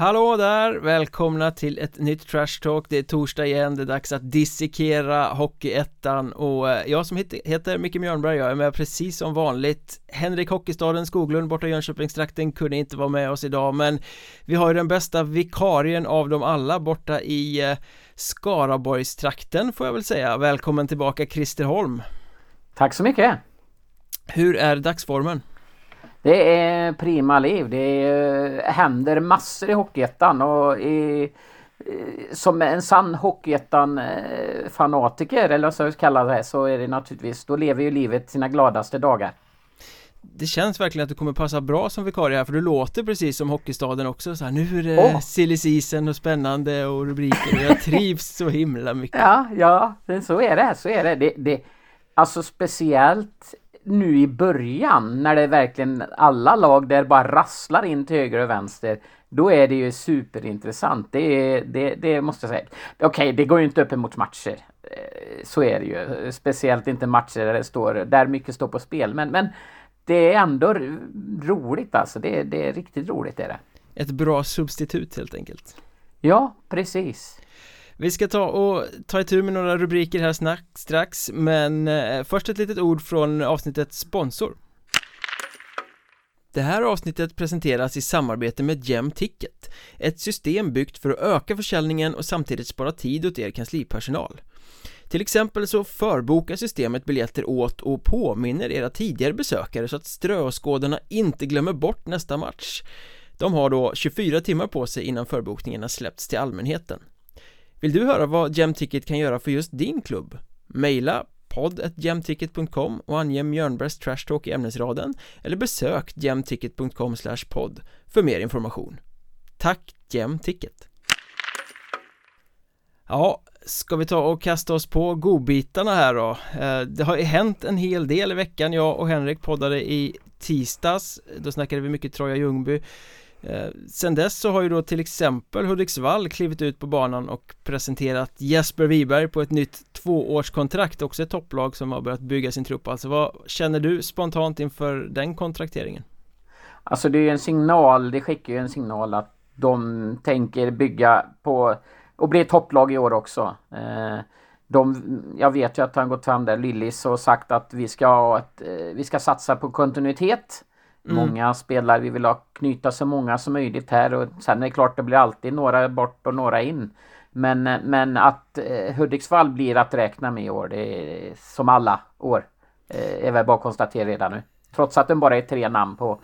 Hallå där! Välkomna till ett nytt Trash Talk. Det är torsdag igen, det är dags att dissekera Hockeyettan. Och eh, jag som heter Micke Mjörnberg, jag är med precis som vanligt. Henrik Hockeystaden Skoglund borta i Jönköpingstrakten kunde inte vara med oss idag men vi har ju den bästa vikarien av dem alla borta i eh, Skaraborgstrakten får jag väl säga. Välkommen tillbaka Christer Holm. Tack så mycket. Hur är dagsformen? Det är prima liv. Det är, händer massor i Hockeyettan och i, som en sann Hockeyettan-fanatiker, eller så kallar det, så är det naturligtvis, då lever ju livet sina gladaste dagar. Det känns verkligen att du kommer passa bra som vikarie här för du låter precis som Hockeystaden också så här, Nu är det oh. silly season och spännande och rubriker och jag trivs så himla mycket Ja, ja, så är det, så är det, det, det Alltså speciellt nu i början när det verkligen alla lag där bara rasslar in till höger och vänster då är det ju superintressant. Det, det, det måste jag säga. Okej, okay, det går ju inte upp emot matcher. Eh, så är det ju. Speciellt inte matcher där det står, där mycket står på spel. Men, men det är ändå roligt alltså. Det, det är riktigt roligt är det. Ett bra substitut helt enkelt. Ja, precis. Vi ska ta och ta itu med några rubriker här strax men eh, först ett litet ord från avsnittets sponsor. Det här avsnittet presenteras i samarbete med Gem Ticket Ett system byggt för att öka försäljningen och samtidigt spara tid åt er kanslipersonal. Till exempel så förbokar systemet biljetter åt och påminner era tidigare besökare så att ströskådarna inte glömmer bort nästa match. De har då 24 timmar på sig innan förbokningarna släppts till allmänheten vill du höra vad Gemticket kan göra för just din klubb? Maila podd.gemticket.com och ange Mjörnbergs Trash Talk i ämnesraden eller besök gemticket.com podd för mer information. Tack Gemticket! Ja, ska vi ta och kasta oss på godbitarna här då? Eh, det har ju hänt en hel del i veckan, jag och Henrik poddade i tisdags, då snackade vi mycket Troja Ljungby Eh, sen dess så har ju då till exempel Hudiksvall klivit ut på banan och presenterat Jesper Wiberg på ett nytt tvåårskontrakt, också ett topplag som har börjat bygga sin trupp. Alltså vad känner du spontant inför den kontrakteringen? Alltså det är ju en signal, det skickar ju en signal att de tänker bygga på och bli ett topplag i år också. Eh, de, jag vet ju att han gått fram där, Lillis, och sagt att vi ska, ett, eh, vi ska satsa på kontinuitet. Mm. Många spelare, vi vill ha knyta så många som möjligt här och sen är det klart det blir alltid några bort och några in. Men, men att eh, Hudiksvall blir att räkna med i år, det är som alla år. Eh, är väl bara att konstatera redan nu. Trots att det bara är tre namn på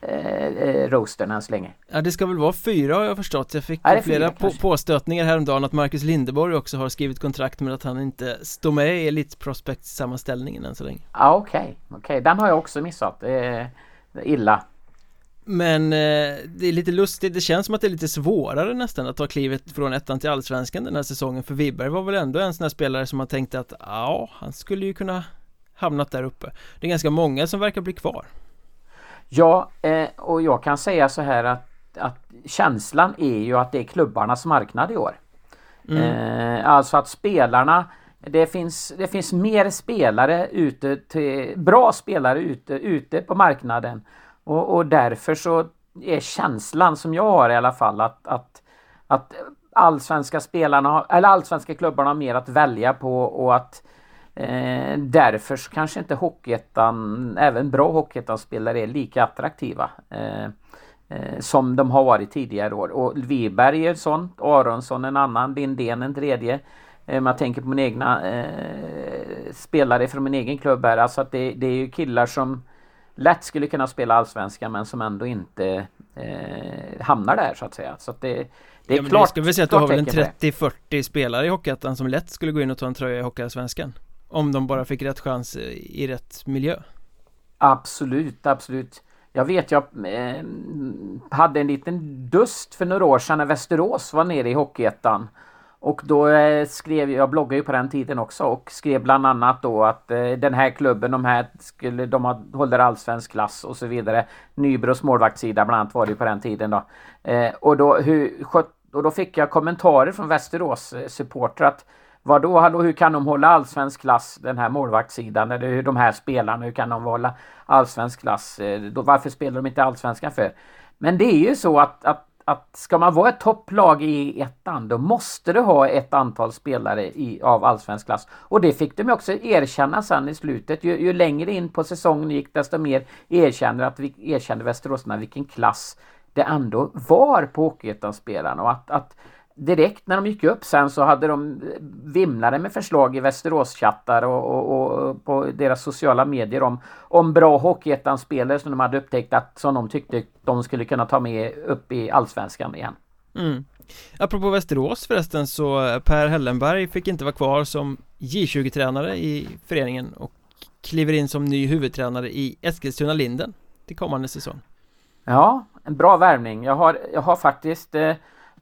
eh, eh, roastern än så länge. Ja det ska väl vara fyra har jag förstått. Jag fick ja, flera på påstötningar häromdagen att Marcus Lindeborg också har skrivit kontrakt med att han inte står med i Elite Prospect sammanställningen än så länge. Ja okej, okay. okej okay. den har jag också missat. Eh, illa. Men eh, det är lite lustigt, det känns som att det är lite svårare nästan att ta klivet från ettan till allsvenskan den här säsongen För Wiberg var väl ändå en sån här spelare som man tänkte att ja, han skulle ju kunna hamnat där uppe Det är ganska många som verkar bli kvar Ja, eh, och jag kan säga så här att, att känslan är ju att det är klubbarnas marknad i år mm. eh, Alltså att spelarna det finns, det finns mer spelare ute, till, bra spelare ute, ute på marknaden. Och, och därför så är känslan som jag har i alla fall att, att, att allsvenska spelarna, eller allsvenska klubbarna har mer att välja på och att eh, därför så kanske inte Hockeyettan, även bra Hockeyettan-spelare är lika attraktiva. Eh, eh, som de har varit tidigare år. Och Wiberg är ett sånt, Aronsson en annan, Lindén en tredje. Eh, om jag tänker på mina egna eh, spelare från min egen klubb här. Alltså att det, det, är ju killar som lätt skulle kunna spela allsvenskan men som ändå inte eh, hamnar där så att säga. Så att det, det är ja, klart. Jag skulle väl säga att du har väl en 30-40 spelare i Hockeyettan som lätt skulle gå in och ta en tröja i Hockeyallsvenskan. Om de bara fick rätt chans i rätt miljö. Absolut, absolut. Jag vet, jag eh, hade en liten dust för några år sedan när Västerås var nere i Hockeyettan. Och då eh, skrev jag, bloggade ju på den tiden också och skrev bland annat då att eh, den här klubben, de här skulle, de håller allsvensk klass och så vidare. Nybros målvaktssida bland annat var det ju på den tiden då. Eh, och, då hur, och då fick jag kommentarer från Västerås eh, supportrar att Vadå, hallå, hur kan de hålla allsvensk klass, den här målvaktssidan, eller hur de här spelarna, hur kan de hålla allsvensk klass? Eh, då, varför spelar de inte allsvenskan för? Men det är ju så att, att att ska man vara ett topplag i ettan då måste du ha ett antal spelare i, av allsvensk klass. Och det fick de också erkänna sen i slutet. Ju, ju längre in på säsongen gick desto mer erkände, att vi, erkände Västeråsarna vilken klass det ändå var på Hockeyettan-spelarna. Och att, att direkt när de gick upp sen så hade de vimlade med förslag i Västerås-chattar och, och, och, på deras sociala medier om, om bra Hockeyettan-spelare som de hade upptäckt att som de tyckte de skulle kunna ta med upp i Allsvenskan igen. Mm. Apropå Västerås förresten så Per Hellenberg fick inte vara kvar som J20-tränare i föreningen och kliver in som ny huvudtränare i Eskilstuna-Linden till kommande säsong. Ja, en bra värvning. Jag har, jag har faktiskt eh,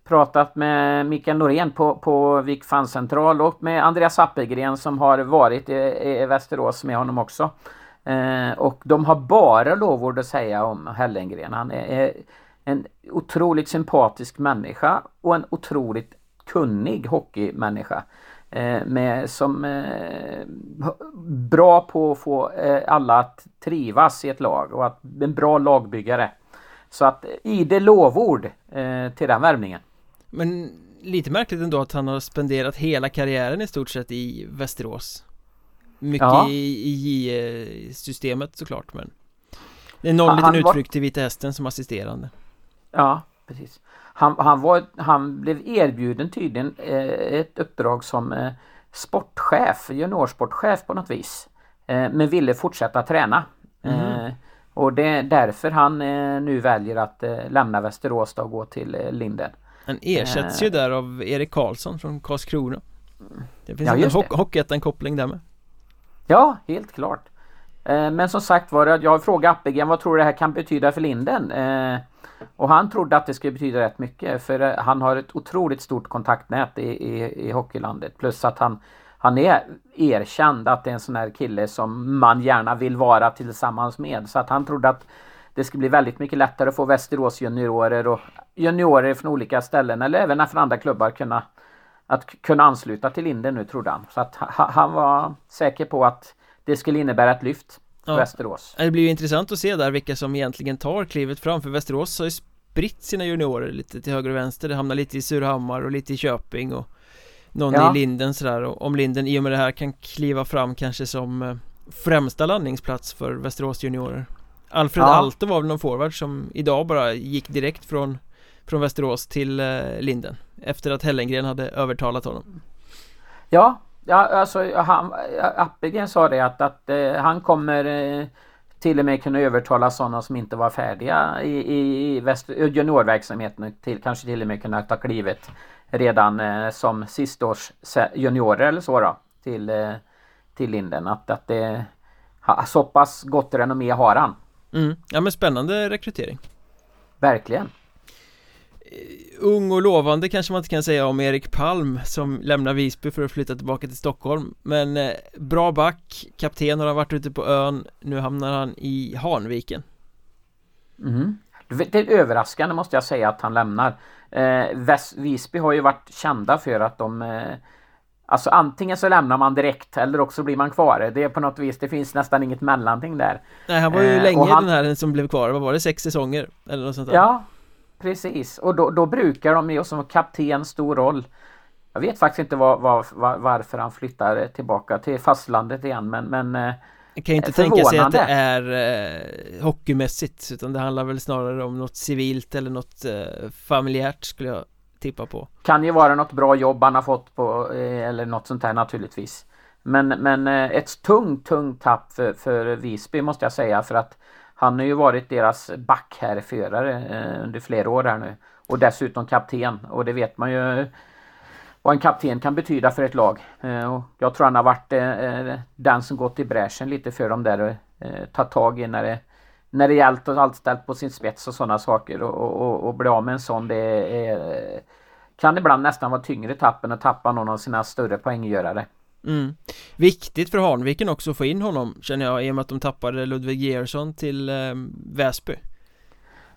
pratat med Mikael Norén på, på Vik Fancentral och med Andreas Appelgren som har varit i, i Västerås med honom också. Eh, och de har bara lovord att säga om Hellengren. Han är, är en otroligt sympatisk människa och en otroligt kunnig hockeymänniska. Eh, med, som eh, bra på att få eh, alla att trivas i ett lag och att en bra lagbyggare. Så att ide lovord eh, till den värvningen. Men lite märkligt ändå att han har spenderat hela karriären i stort sett i Västerås. Mycket ja. i, J-systemet såklart men Det är någon liten utflykt till Vita Hästen som assisterande. Ja, precis. Han, han, var, han blev erbjuden tydligen eh, ett uppdrag som eh, sportchef, juniorsportchef på något vis eh, Men ville fortsätta träna. Mm. Och det är därför han nu väljer att lämna Västerås och gå till Linden han ersätts ju där av Erik Karlsson från Karlskrona. Det finns ja, en ho Hockeyettan-koppling där med. Ja, helt klart. Eh, Men som sagt var det, jag frågade Appelgren vad tror du det här kan betyda för Linden? Eh, och han trodde att det skulle betyda rätt mycket för eh, han har ett otroligt stort kontaktnät i, i, i hockeylandet. Plus att han han är erkänd att det är en sån här kille som man gärna vill vara tillsammans med. Så att han trodde att det skulle bli väldigt mycket lättare att få Västerås juniorer och juniorer från olika ställen eller även från andra klubbar kunna att kunna ansluta till Linden nu trodde han. Så att han var säker på att det skulle innebära ett lyft för ja. Västerås. Det blir ju intressant att se där vilka som egentligen tar klivet fram för Västerås har ju spritt sina juniorer lite till höger och vänster. Det hamnar lite i Surahammar och lite i Köping och någon ja. i Linden sådär och om Linden i och med det här kan kliva fram kanske som eh, främsta landningsplats för Västerås juniorer. Alfred ja. Alto var väl någon forward som idag bara gick direkt från Från Västerås till eh, Linden Efter att Hellengren hade övertalat honom. Ja, ja alltså han, Appelgren sa det att, att eh, han kommer eh, till och med kunna övertala sådana som inte var färdiga i, i, i väst, juniorverksamheten till kanske till och med kunna ta klivet redan eh, som sistårs juniorer eller så då till, eh, till Linden. Att, att det så pass gott renommé har han Mm. Ja men spännande rekrytering. Verkligen. Eh, Ung och lovande kanske man inte kan säga om Erik Palm som lämnar Visby för att flytta tillbaka till Stockholm. Men eh, bra back, kapten har han varit ute på ön. Nu hamnar han i Hanviken. Mm. Det är överraskande måste jag säga att han lämnar. Eh, Visby har ju varit kända för att de eh, Alltså antingen så lämnar man direkt eller också blir man kvar. Det är på något vis, det finns nästan inget mellanting där. Nej, han var ju eh, länge han... den här som blev kvar. Vad var det? Sex säsonger? Eller något sånt där. Ja, precis. Och då, då brukar de ju som kapten stor roll. Jag vet faktiskt inte var, var, var, varför han flyttar tillbaka till fastlandet igen men, men eh, jag kan ju inte tänka sig att det är eh, hockeymässigt utan det handlar väl snarare om något civilt eller något eh, familjärt skulle jag tippa på. Kan ju vara något bra jobb han har fått på eh, eller något sånt här naturligtvis. Men, men eh, ett tungt, tungt tapp för, för Visby måste jag säga för att han har ju varit deras backherrförare eh, under flera år här nu. Och dessutom kapten och det vet man ju vad en kapten kan betyda för ett lag. Och jag tror han har varit den som gått i bräschen lite för dem där och tagit tag i när det när det gällt och allt ställt på sin spets och sådana saker och, och, och bli av med en sån det är, kan ibland nästan vara tyngre tappen att tappa någon av sina större poänggörare. Mm. Viktigt för Hanviken också att få in honom känner jag i och med att de tappade Ludvig Gersson till eh, Väsby.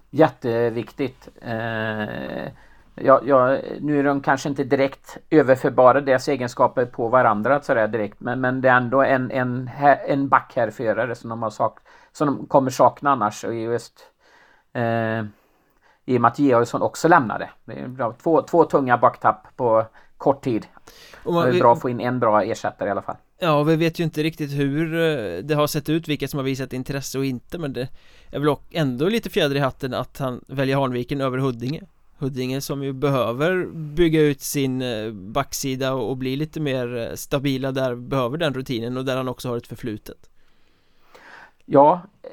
Jätteviktigt. Eh, ja, ja, nu är de kanske inte direkt överförbara deras egenskaper på varandra sådär direkt men, men det är ändå en, en, en backhärförare som de har sak, som de kommer sakna annars och just eh, i och med att Georgsson också lämnade. Det är bra. Två, två tunga backtapp på kort tid. Och man, det är bra att få in en bra ersättare i alla fall. Ja, vi vet ju inte riktigt hur eh, det har sett ut, vilka som har visat intresse och inte men det är väl ändå lite fjäder i hatten att han väljer Hanviken över Huddinge Huddinge som ju behöver bygga ut sin eh, backsida och bli lite mer eh, stabila där, behöver den rutinen och där han också har ett förflutet. Ja, eh,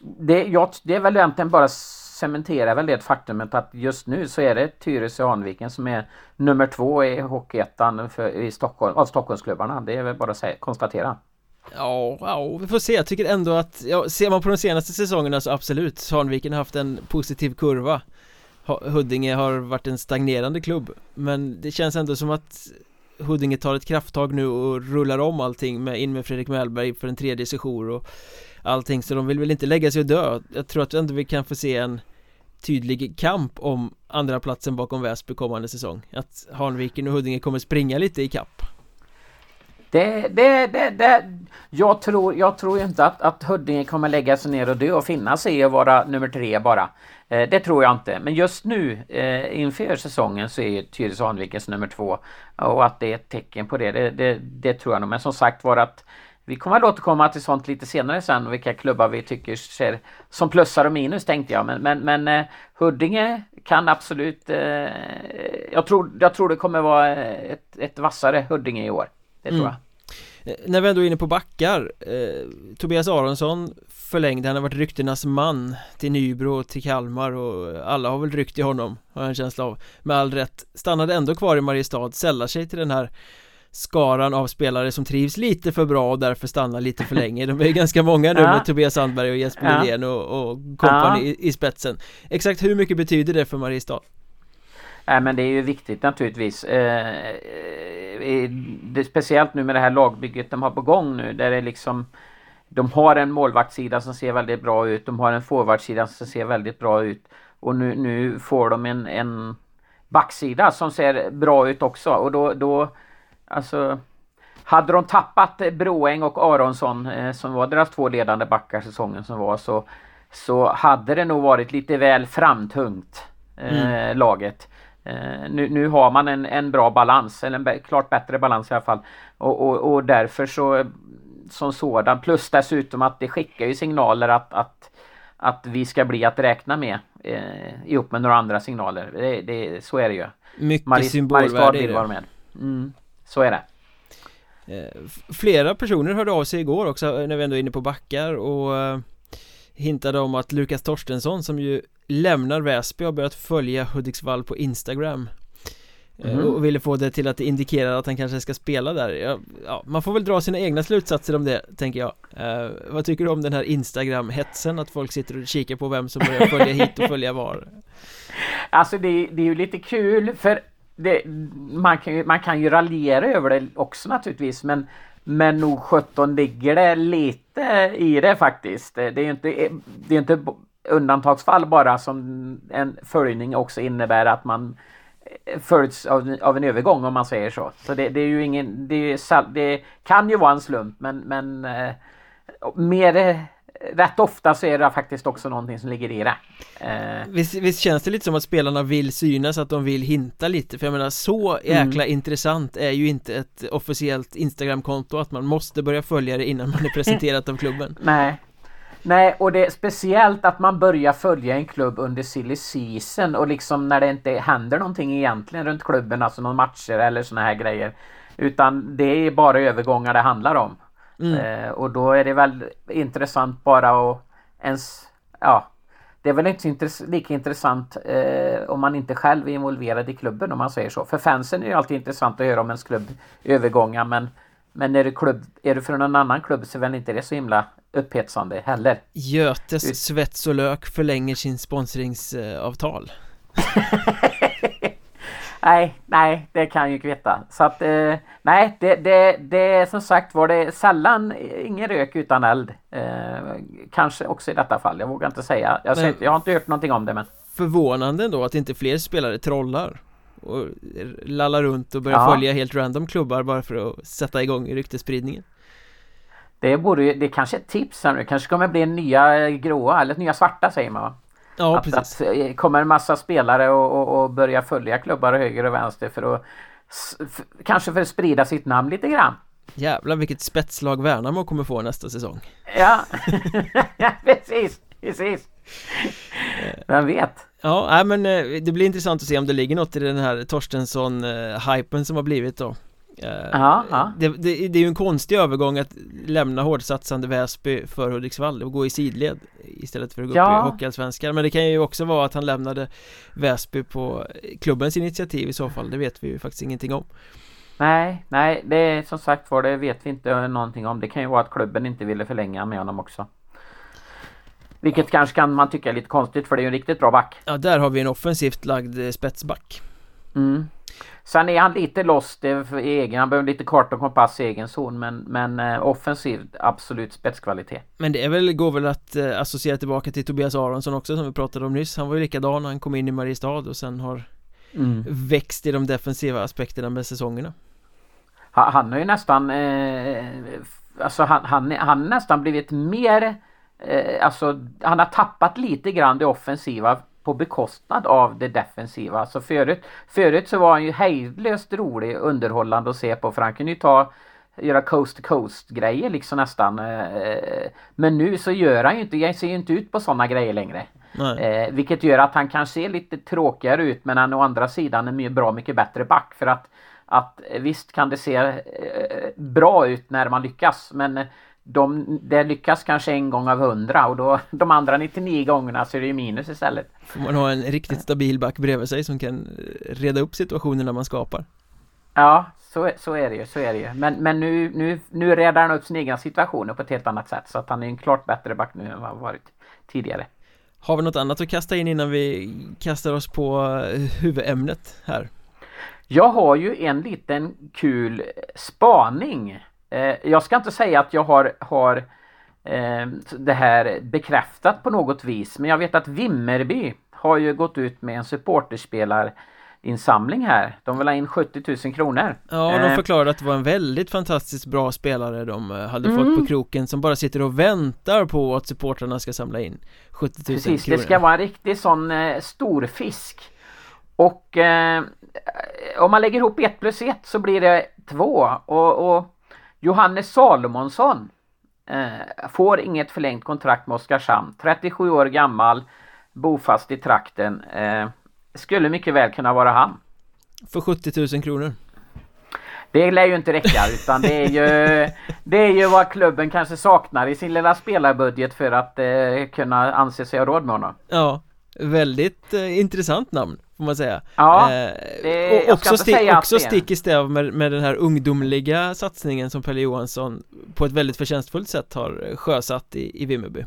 det, ja, det är väl egentligen bara cementerar väl det faktumet att just nu så är det Tyresö Hanviken som är nummer två i Hockeyettan i Stockholm, av Stockholmsklubbarna. Det är väl bara att konstatera. Ja, ja, vi får se. Jag tycker ändå att, ja, ser man på de senaste säsongerna så absolut, Hanviken har haft en positiv kurva. Huddinge har varit en stagnerande klubb, men det känns ändå som att Huddinge tar ett krafttag nu och rullar om allting med in med Fredrik Mellberg för en tredje sejour och allting så de vill väl inte lägga sig och dö Jag tror att ändå vi kan få se en tydlig kamp om andra platsen bakom Väsby kommande säsong Att Hanviken och Huddinge kommer springa lite i kapp det, det, det, det, jag, tror, jag tror inte att, att Huddinge kommer lägga sig ner och dö och finna sig i att vara nummer tre bara. Eh, det tror jag inte. Men just nu eh, inför säsongen så är ju Tyresö Hanvikens nummer två. Och att det är ett tecken på det, det, det, det tror jag nog. Men som sagt var att vi kommer att återkomma till sånt lite senare sen, vilka klubbar vi tycker ser som plussar och minus tänkte jag. Men, men, men eh, Huddinge kan absolut... Eh, jag, tror, jag tror det kommer vara ett, ett vassare Huddinge i år. Det tror mm. jag. Eh, när vi ändå är inne på backar eh, Tobias Aronsson förlängde, han har varit ryktenas man till Nybro och till Kalmar och alla har väl ryckt i honom har jag en känsla av med all rätt stannade ändå kvar i Mariestad, sällar sig till den här skaran av spelare som trivs lite för bra och därför stannar lite för länge De är ganska många nu ja. med Tobias Sandberg och Jesper ja. Lidén och, och kompani ja. i, i, spetsen Exakt hur mycket betyder det för Mariestad? Nej men det är ju viktigt naturligtvis eh, eh, det, Speciellt nu med det här lagbygget de har på gång nu där det liksom De har en målvaktssida som ser väldigt bra ut De har en forwardsida som ser väldigt bra ut Och nu, nu får de en, en backsida som ser bra ut också och då, då Alltså hade de tappat Broäng och Aronsson eh, som var deras två ledande backar säsongen som var så så hade det nog varit lite väl framtungt eh, mm. laget. Eh, nu, nu har man en, en bra balans, eller en klart bättre balans i alla fall. Och, och, och därför så som sådan plus dessutom att det skickar ju signaler att, att, att vi ska bli att räkna med eh, ihop med några andra signaler. Det, det, så är det ju. Mycket Maris, symbolvärde i det. Med. Mm. Så är det eh, Flera personer hörde av sig igår också när vi ändå är inne på backar och eh, hintade om att Lukas Torstensson som ju lämnar Väsby har börjat följa Hudiksvall på Instagram mm. och ville få det till att det indikerar att han kanske ska spela där ja, ja, man får väl dra sina egna slutsatser om det, tänker jag uh, Vad tycker du om den här Instagram-hetsen? Att folk sitter och kikar på vem som börjar följa hit och följa var? Alltså det, det är ju lite kul för det, man, kan ju, man kan ju raljera över det också naturligtvis men men nog 17 ligger det lite i det faktiskt. Det är ju inte, det är inte undantagsfall bara som en följning också innebär att man eh, följs av, av en övergång om man säger så. Så det, det är ju ingen, det, är, det, kan ju vara en slump men, men eh, mer rätt ofta så är det faktiskt också någonting som ligger i det eh. visst, visst, känns det lite som att spelarna vill synas, att de vill hinta lite för jag menar så jäkla mm. intressant är ju inte ett officiellt Instagramkonto att man måste börja följa det innan man är presenterad av klubben Nej Nej, och det är speciellt att man börjar följa en klubb under silly season och liksom när det inte händer någonting egentligen runt klubben, alltså någon matcher eller såna här grejer. Utan det är bara övergångar det handlar om. Mm. Eh, och då är det väl intressant bara att ens, ja, det är väl inte intress lika intressant eh, om man inte själv är involverad i klubben om man säger så. För fansen är ju alltid intressant att höra om ens klubb övergångar men men är du, klubb, är du från en annan klubb så är väl inte det så himla upphetsande heller. Götes Svets och Lök förlänger sin sponsringsavtal. nej, nej, det kan ju kvitta. Så att, eh, nej, det, det, det som sagt var det sällan ingen rök utan eld. Eh, kanske också i detta fall, jag vågar inte säga. Jag, men, jag har inte hört någonting om det men... Förvånande ändå att inte fler spelare trollar och lallar runt och börjar ja. följa helt random klubbar bara för att sätta igång ryktespridningen. Det borde det är kanske ett tips här nu, kanske kommer bli nya gråa eller nya svarta säger man Ja, att, precis. Att, eh, kommer en massa spelare och, och, och börja följa klubbar höger och vänster för att kanske för att sprida sitt namn lite grann. Jävlar vilket spetslag Värnamo kommer få nästa säsong. Ja, precis, precis. Vem vet? Ja, nej, men eh, det blir intressant att se om det ligger något i den här Torstensson-hypen som har blivit då. Eh, ja, ja. Det, det, det, är ju en konstig övergång att lämna hårdsatsande Väsby för Hudiksvall och gå i sidled istället för att gå ja. upp i Hockeyallsvenskan Men det kan ju också vara att han lämnade Väsby på klubbens initiativ i så fall, det vet vi ju faktiskt ingenting om Nej, nej, det är som sagt var det vet vi inte någonting om. Det kan ju vara att klubben inte ville förlänga med honom också. Vilket kanske kan man tycka är lite konstigt för det är ju en riktigt bra back. Ja, där har vi en offensivt lagd eh, spetsback. Mm. Sen är han lite lost i egen, han behöver lite kart och kompass i egen zon men, men eh, offensivt absolut spetskvalitet. Men det är väl, går väl att eh, associera tillbaka till Tobias Aronsson också som vi pratade om nyss. Han var ju likadan när han kom in i Mariestad och sen har mm. växt i de defensiva aspekterna med säsongerna. Han, han har ju nästan, eh, alltså han, han, han nästan blivit mer eh, alltså han har tappat lite grann det offensiva på bekostnad av det defensiva. Alltså förut, förut så var han ju hejdlöst rolig underhållande att se på för han kunde ju ta göra coast to coast grejer liksom nästan. Eh, men nu så gör han ju inte, jag ser ju inte ut på sådana grejer längre. Eh, vilket gör att han kan se lite tråkigare ut men han å andra sidan är mycket bra mycket bättre back för att att visst kan det se eh, bra ut när man lyckas men de, det lyckas kanske en gång av hundra och då de andra 99 gångerna så är det ju minus istället. Får man ha en riktigt stabil back bredvid sig som kan reda upp situationerna man skapar. Ja, så, så är det ju, så är det ju. Men, men nu, nu, nu redar han upp sin egen situation på ett helt annat sätt så att han är en klart bättre back nu än vad han varit tidigare. Har vi något annat att kasta in innan vi kastar oss på huvudämnet här? Jag har ju en liten kul spaning Eh, jag ska inte säga att jag har, har eh, det här bekräftat på något vis men jag vet att Vimmerby har ju gått ut med en supporterspelar insamling här. De vill ha in 70 000 kronor. Ja, de eh. förklarade att det var en väldigt fantastiskt bra spelare de hade mm. fått på kroken som bara sitter och väntar på att supportrarna ska samla in 70 000 Precis, kronor. det ska vara en riktig sån eh, stor fisk. Och eh, om man lägger ihop ett plus ett så blir det två och, och Johannes Salomonsson eh, får inget förlängt kontrakt med Oskarshamn. 37 år gammal, bofast i trakten. Eh, skulle mycket väl kunna vara han. För 70 000 kronor. Det lär ju inte räcka utan det är ju Det är ju vad klubben kanske saknar i sin lilla spelarbudget för att eh, kunna anse sig ha råd med honom. Ja, väldigt eh, intressant namn får man säga. Ja, eh, det, och också, sti också stick i stäv med, med den här ungdomliga satsningen som Pelle Johansson på ett väldigt förtjänstfullt sätt har sjösatt i, i Vimmerby.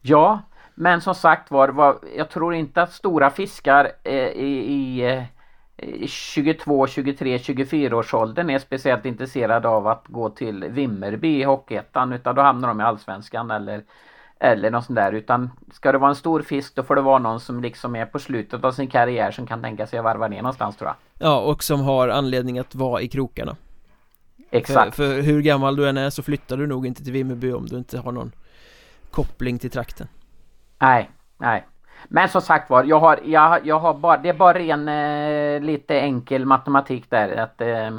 Ja, men som sagt var, var jag tror inte att stora fiskar eh, i, i 22, 23, 24 års åldern är speciellt intresserade av att gå till Vimmerby i Hockeyettan utan då hamnar de i Allsvenskan eller eller något sånt där utan ska det vara en stor fisk då får det vara någon som liksom är på slutet av sin karriär som kan tänka sig att varva ner någonstans tror jag. Ja och som har anledning att vara i krokarna. Exakt. För, för hur gammal du än är så flyttar du nog inte till Vimmerby om du inte har någon koppling till trakten. Nej, nej. Men som sagt var, jag har, jag, jag har bara, det är bara ren eh, lite enkel matematik där att eh,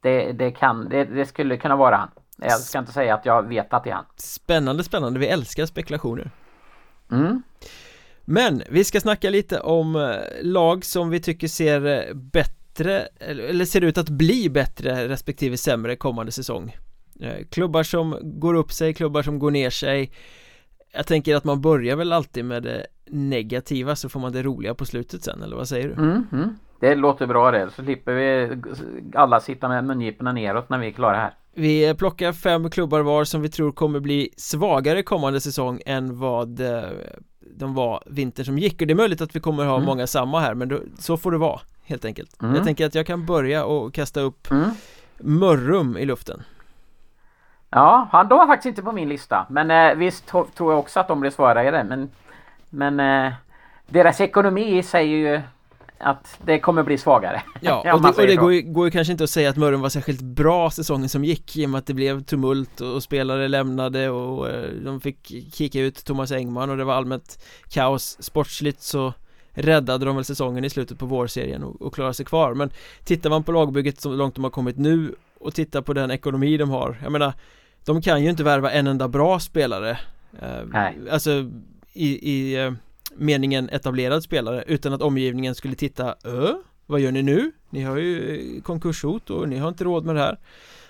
det, det kan, det, det skulle kunna vara han. Jag ska inte säga att jag vet att det är han Spännande, spännande, vi älskar spekulationer. Mm. Men vi ska snacka lite om eh, lag som vi tycker ser eh, bättre eller ser ut att bli bättre respektive sämre kommande säsong. Eh, Klubbar som går upp sig, klubbar som går ner sig. Jag tänker att man börjar väl alltid med det negativa så får man det roliga på slutet sen eller vad säger du? Mm, mm. Det låter bra det, så slipper vi alla sitta med mungiporna neråt när vi är klara här vi plockar fem klubbar var som vi tror kommer bli svagare kommande säsong än vad eh, de var vintern som gick och det är möjligt att vi kommer ha mm. många samma här men då, så får det vara helt enkelt mm. Jag tänker att jag kan börja och kasta upp mm. Mörrum i luften Ja, han då var faktiskt inte på min lista men eh, visst tror jag också att de blir svårare men men eh, deras ekonomi säger ju att det kommer bli svagare. Ja, och det, och det går, ju, går ju kanske inte att säga att Mörrum var särskilt bra säsongen som gick i och med att det blev tumult och spelare lämnade och eh, de fick kika ut Thomas Engman och det var allmänt kaos sportsligt så räddade de väl säsongen i slutet på vårserien och, och klarade sig kvar men tittar man på lagbygget så långt de har kommit nu och tittar på den ekonomi de har jag menar de kan ju inte värva en enda bra spelare eh, Nej. alltså i, i eh, meningen etablerad spelare utan att omgivningen skulle titta Ö, vad gör ni nu? Ni har ju eh, konkurshot och ni har inte råd med det här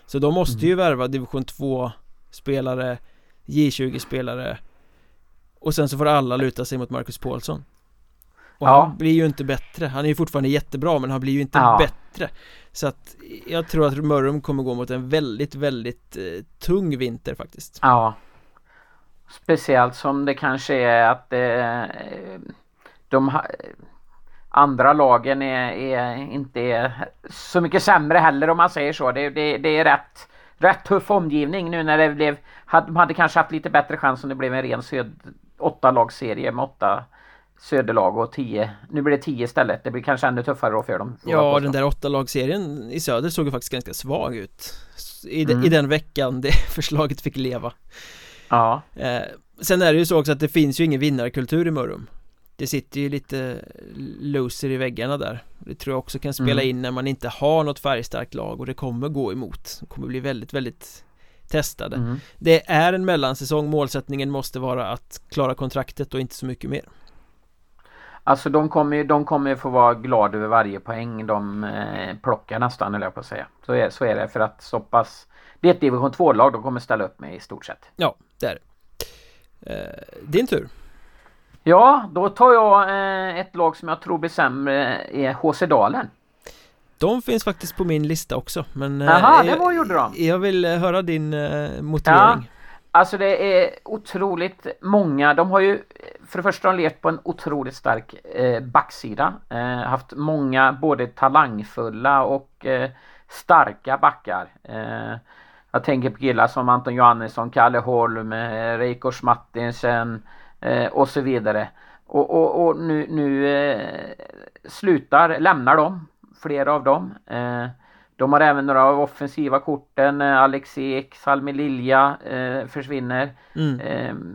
Så de måste mm. ju värva division 2 spelare J20 spelare och sen så får alla luta sig mot Marcus Paulsson och ja. han blir ju inte bättre, han är ju fortfarande jättebra men han blir ju inte ja. bättre Så att jag tror att Mörrum kommer gå mot en väldigt, väldigt eh, tung vinter faktiskt Ja Speciellt som det kanske är att eh, de andra lagen är, är, inte är så mycket sämre heller om man säger så. Det, det, det är rätt, rätt tuff omgivning nu när det blev, hade, de hade kanske haft lite bättre chans om det blev en ren söd, åtta lagsserie med åtta söderlag och tio Nu blir det tio istället. Det blir kanske ännu tuffare då för dem. Ja den där åtta lagserien i söder såg ju faktiskt ganska svag ut. I, mm. i den veckan det förslaget fick leva Ja eh, Sen är det ju så också att det finns ju ingen vinnarkultur i Mörrum Det sitter ju lite loser i väggarna där Det tror jag också kan spela mm. in när man inte har något färgstarkt lag och det kommer gå emot Det kommer bli väldigt, väldigt testade mm. Det är en mellansäsong, målsättningen måste vara att klara kontraktet och inte så mycket mer Alltså de kommer ju de kommer få vara glada över varje poäng de eh, plockar nästan eller jag på att säga. Så är, så är det för att så pass Det är ett division 2-lag de kommer ställa upp med i stort sett. Ja, det är det. Eh, din tur. Ja, då tar jag eh, ett lag som jag tror blir sämre är HC Dalen. De finns faktiskt på min lista också men eh, Jaha, det var gjorde de? Jag vill eh, höra din eh, motivering. Ja. Alltså det är otroligt många, de har ju för det första har de levt på en otroligt stark eh, backsida. Eh, haft många både talangfulla och eh, starka backar. Jag tänker på killar som Anton Johannesson, Kalle Holm, eh, Reikos Martinsen eh, och så vidare. Och, och, och nu, nu eh, slutar, lämnar de, flera av dem. De har även några av offensiva korten. Alex Ek, Salmi Lilja eh, försvinner. Mm.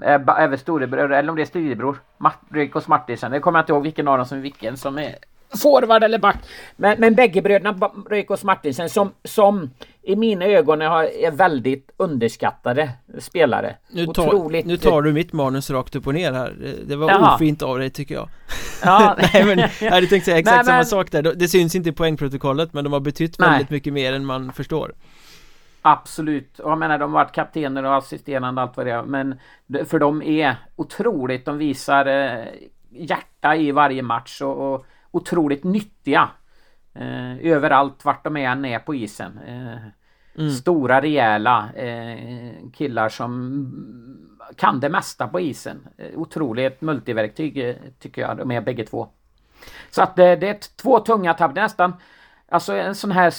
Eh, även storebror, eller om det är styrebror. Rykos Martinsen. Det kommer jag inte ihåg vilken av dem som är vilken som är forward eller back. Men, men bägge bröderna Röjkås Martinsen som, som i mina ögon är, väldigt underskattade spelare. Nu tar, Otroligt... nu tar du mitt manus rakt upp och ner här. Det var Jaha. ofint av dig tycker jag. Ja. Nej men jag hade tänkt säga exakt Nej, men... samma sak där. Det syns inte i poängprotokollet men de har betytt Nej. väldigt mycket mer än man förstår. Absolut, och jag menar de har varit kaptener och assisterande allt vad det är men för de är otroligt, de visar eh, hjärta i varje match och, och otroligt nyttiga. Eh, överallt vart de än är på isen. Eh, mm. Stora rejäla eh, killar som kan det mesta på isen. Eh, otroligt multiverktyg eh, tycker jag de är bägge två. Så att det, det är två tunga tapp. Det är nästan alltså en sån här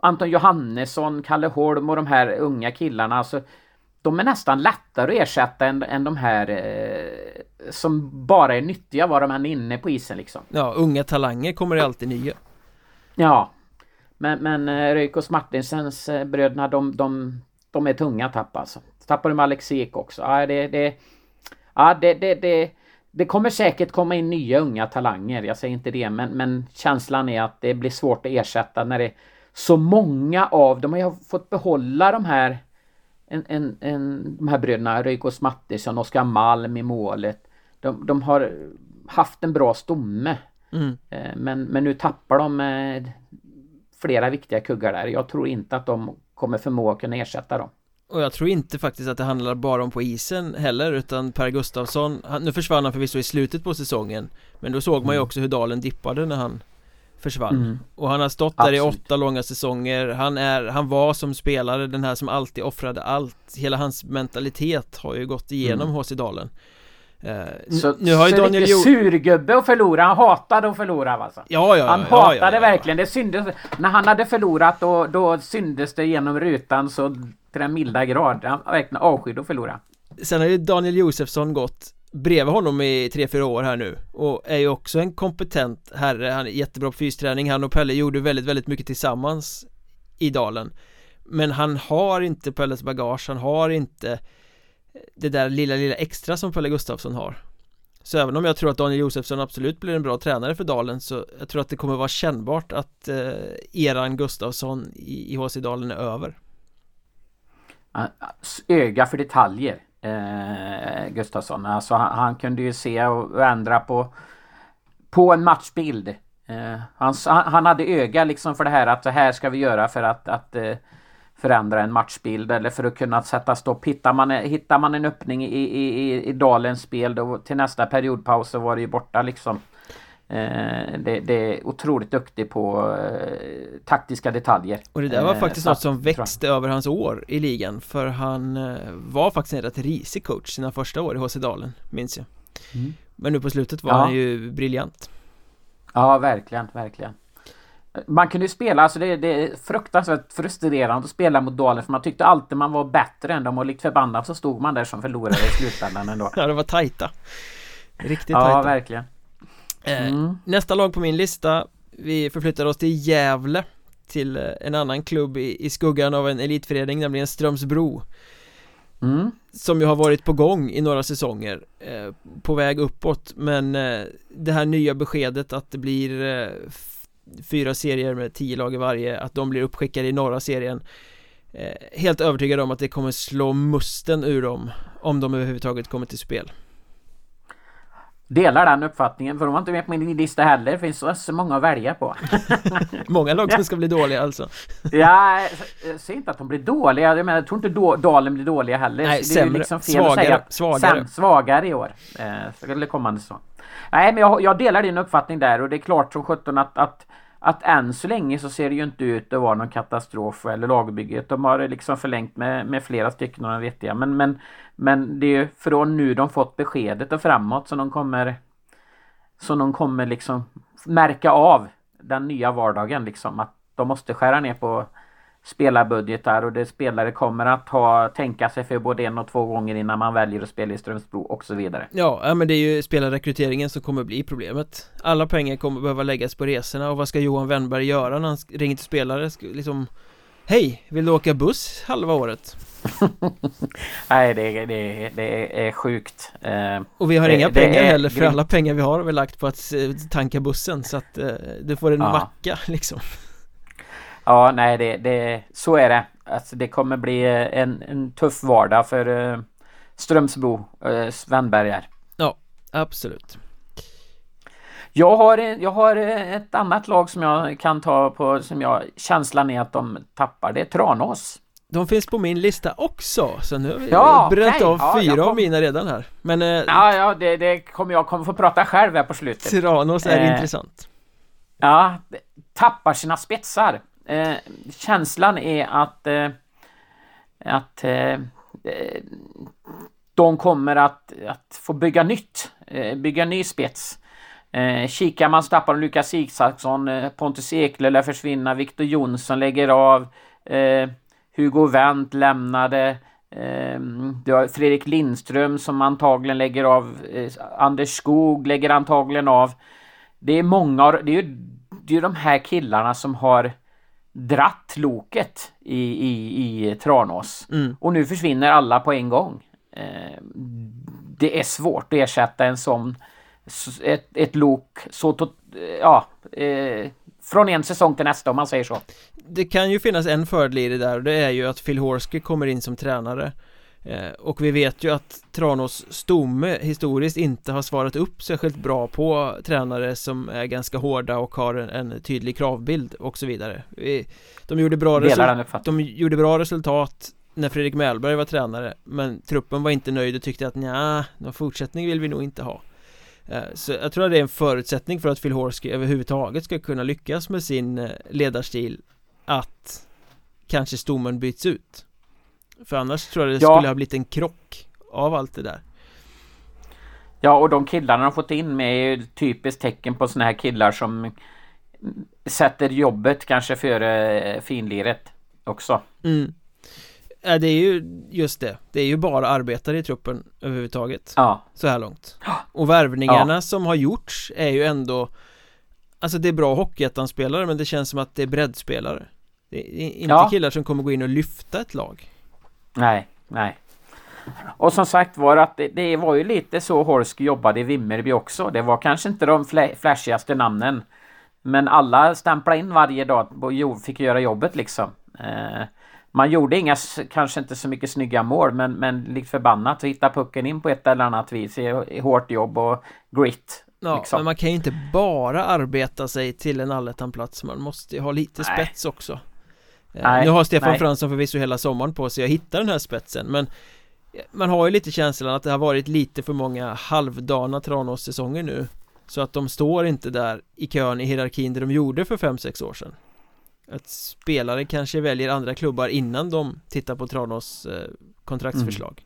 Anton Johannesson, Kalle Holm och de här unga killarna. Alltså, de är nästan lättare att ersätta än, än de här eh, som bara är nyttiga var de än inne på isen liksom. Ja, unga talanger kommer det alltid nya. Ja. Men, men eh, Röjkos Martinsens eh, bröderna de, de, de är tunga tapp alltså. Tappar de Alex Ek också. Ja, det, det, ja det, det, det, det kommer säkert komma in nya unga talanger. Jag säger inte det men, men känslan är att det blir svårt att ersätta när det är så många av dem. har fått behålla de här en, en, en, de här bröderna Röjkås Mattisson, Oskar Malm i målet. De, de har haft en bra stomme. Mm. Eh, men, men nu tappar de eh, flera viktiga kuggar där. Jag tror inte att de kommer förmå att kunna ersätta dem. Och jag tror inte faktiskt att det handlar bara om på isen heller utan Per Gustafsson, han, nu försvann han förvisso i slutet på säsongen Men då såg man ju mm. också hur dalen dippade när han försvann mm. Och han har stått där Absolut. i åtta långa säsonger Han är, han var som spelare den här som alltid offrade allt Hela hans mentalitet har ju gått igenom mm. HC Dalen Uh, så, nu har ju så Daniel lite surgubbe att förlora, han hatade att förlora alltså. Ja, ja, Han ja, hatade ja, ja, verkligen, det syndes När han hade förlorat då, då syndes det genom rutan så till den milda grad Han verkligen avskydde att förlora Sen har ju Daniel Josefsson gått bredvid honom i 3-4 år här nu och är ju också en kompetent herre, han är jättebra på fysträning, han och Pelle gjorde väldigt, väldigt mycket tillsammans i dalen. Men han har inte Pelles bagage, han har inte eh, det där lilla, lilla extra som Pelle Gustafsson har. Så även om jag tror att Daniel Josefsson absolut blir en bra tränare för Dalen så jag tror att det kommer vara kännbart att eh, eran Gustafsson i, i HC Dalen är över. Öga för detaljer eh, Gustafsson, alltså han, han, kunde ju se och ändra på på en matchbild eh, han, han hade öga liksom för det här att så här ska vi göra för att, att eh, förändra en matchbild eller för att kunna sätta stopp. Hittar man, hittar man en öppning i, i, i dalens spel då till nästa periodpaus så var det ju borta liksom. Eh, det, det, är otroligt duktig på eh, taktiska detaljer. Och det där var eh, faktiskt något som växte över hans år i ligan för han eh, var faktiskt en rätt risig coach sina första år i HC Dalen, minns jag. Mm. Men nu på slutet var ja. han ju briljant. Ja, verkligen, verkligen. Man kunde ju spela, alltså det, det är fruktansvärt frustrerande att spela mot Dalen för man tyckte alltid man var bättre än dem och likt förbannat så stod man där som förlorare i slutändan ändå. ja, det var tajta. Riktigt ja, tajta. Ja, verkligen. Eh, mm. Nästa lag på min lista Vi förflyttar oss till Gävle Till eh, en annan klubb i, i skuggan av en elitförening, nämligen Strömsbro mm. Som ju har varit på gång i några säsonger eh, På väg uppåt men eh, Det här nya beskedet att det blir eh, fyra serier med tio lag i varje, att de blir uppskickade i norra serien eh, Helt övertygad om att det kommer slå musten ur dem Om de överhuvudtaget kommer till spel Delar den uppfattningen för de var inte med på min lista heller, det finns så många att välja på. Många lag som ska bli dåliga alltså. Ja, jag säger inte att de blir dåliga, jag, menar, jag tror inte Dalen blir dåliga heller. Nej, sämre, liksom svagare, svagare. Säm, svagare i år eh, Eller kommande så Nej men jag, jag, delar din uppfattning där och det är klart som sjutton att, att att än så länge så ser det ju inte ut att vara någon katastrof eller lagbygget. De har liksom förlängt med, med flera stycken och vet jag. Men, men, men det är ju från nu de fått beskedet och framåt som de kommer som de kommer liksom märka av den nya vardagen liksom. Att de måste skära ner på spelarbudgetar och det spelare kommer att ha tänka sig för både en och två gånger innan man väljer att spela i Strömsbro och så vidare. Ja, men det är ju spelarrekryteringen som kommer bli problemet. Alla pengar kommer behöva läggas på resorna och vad ska Johan Wennberg göra när han ringer till spelare? Liksom Hej, vill du åka buss halva året? Nej, det, det, det är sjukt. Eh, och vi har det, inga pengar heller för alla pengar vi har har vi lagt på att tanka bussen så att eh, du får en ja. macka liksom. Ja, nej, det, det, så är det. Alltså, det kommer bli en, en tuff vardag för uh, Strömsbro, uh, Svenbergar. Ja, absolut. Jag har, jag har ett annat lag som jag kan ta på, som jag känslan är att de tappar. Det är Tranås. De finns på min lista också, så nu har vi ja, bränt okay. av ja, fyra kom... av mina redan här. Men... Eh, ja, ja, det, det kommer jag kommer få prata själv här på slutet. Tranås är eh, intressant. Ja, tappar sina spetsar. Eh, känslan är att eh, att eh, de kommer att, att få bygga nytt, eh, bygga ny spets. Eh, kikar man tappar Lukas Isaksson, eh, Pontus Eklöf lär försvinna, Viktor Jonsson lägger av, eh, Hugo Wendt lämnade, eh, du har Fredrik Lindström som antagligen lägger av, eh, Anders Skog lägger antagligen av. Det är många, det är ju det är de här killarna som har dratt loket i, i, i Tranås. Mm. Och nu försvinner alla på en gång. Eh, det är svårt att ersätta en sån ett, ett lok så to, ja, eh, från en säsong till nästa om man säger så. Det kan ju finnas en fördel i det där och det är ju att Phil Horsky kommer in som tränare Eh, och vi vet ju att Tranås stomme historiskt inte har svarat upp särskilt bra på tränare som är ganska hårda och har en, en tydlig kravbild och så vidare. De gjorde bra, de gjorde bra resultat när Fredrik Mellberg var tränare Men truppen var inte nöjd och tyckte att nja, någon fortsättning vill vi nog inte ha. Eh, Så jag tror att det är en förutsättning för att Phil Horsky överhuvudtaget ska kunna lyckas med sin eh, ledarstil Att kanske stommen byts ut för annars tror jag det ja. skulle ha blivit en krock av allt det där. Ja, och de killarna de fått in med är ju typiskt tecken på såna här killar som sätter jobbet kanske före finliret också. Mm. Ja, det är ju just det. Det är ju bara arbetare i truppen överhuvudtaget. Ja. Så här långt. Och värvningarna ja. som har gjorts är ju ändå Alltså det är bra hockeyettan-spelare men det känns som att det är breddspelare. Det är inte ja. killar som kommer gå in och lyfta ett lag. Nej, nej. Och som sagt var att det, det var ju lite så Horsk jobbade i Vimmerby också. Det var kanske inte de flashigaste namnen. Men alla stämplade in varje dag och fick göra jobbet liksom. Eh, man gjorde inga, kanske inte så mycket snygga mål, men, men likt förbannat att hitta pucken in på ett eller annat vis i hårt jobb och grit. Ja, liksom. men man kan ju inte bara arbeta sig till en allettanplats, man måste ju ha lite nej. spets också. Eh, nej, nu har Stefan nej. Fransson förvisso hela sommaren på sig att hitta den här spetsen, men man har ju lite känslan att det har varit lite för många halvdana Tranås-säsonger nu Så att de står inte där i kön i hierarkin där de gjorde för 5-6 år sedan Att spelare kanske väljer andra klubbar innan de tittar på Tranås eh, kontraktsförslag mm.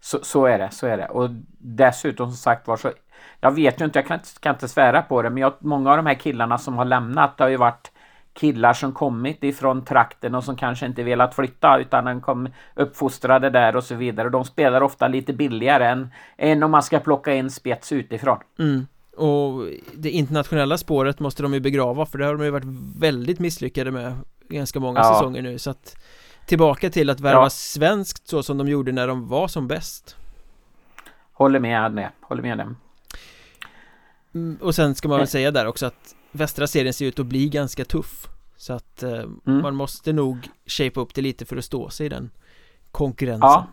så, så är det, så är det och dessutom som sagt var så Jag vet ju inte, jag kan, kan inte svära på det men jag, många av de här killarna som har lämnat har ju varit killar som kommit ifrån trakten och som kanske inte velat flytta utan de kom uppfostrade där och så vidare. De spelar ofta lite billigare än, än om man ska plocka in spets utifrån. Mm. Och det internationella spåret måste de ju begrava för det har de ju varit väldigt misslyckade med ganska många ja. säsonger nu så att tillbaka till att värva ja. svenskt så som de gjorde när de var som bäst. Håller med håller med dem. Mm, och sen ska man väl säga där också att västra serien ser ut att bli ganska tuff Så att eh, mm. man måste nog shape upp det lite för att stå sig i den konkurrensen Ja,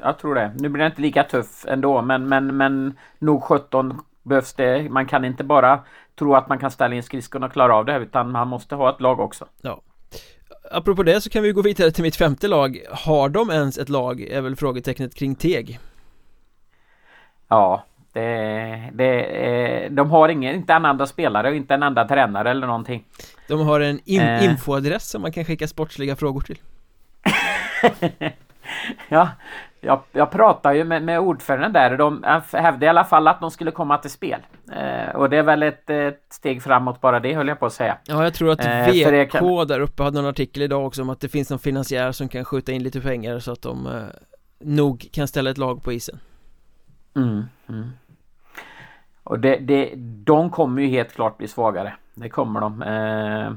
jag tror det. Nu blir det inte lika tuff ändå men, men, men nog 17 behövs det. Man kan inte bara tro att man kan ställa in skridskorna och klara av det utan man måste ha ett lag också. Ja. Apropå det så kan vi gå vidare till mitt femte lag Har de ens ett lag? Är väl frågetecknet kring Teg Ja, det, det, de har ingen, inte en enda spelare och inte en enda tränare eller någonting. De har en in, eh. infoadress som man kan skicka sportsliga frågor till. ja, jag, jag pratade ju med, med ordföranden där och de hävdade i alla fall att de skulle komma till spel. Eh, och det är väl ett, ett, steg framåt bara det höll jag på att säga. Ja, jag tror att eh, VK kan... där uppe hade någon artikel idag också om att det finns någon finansiär som kan skjuta in lite pengar så att de eh, nog kan ställa ett lag på isen. Mm, mm. Och det, det, de kommer ju helt klart bli svagare. Det kommer de. Eh,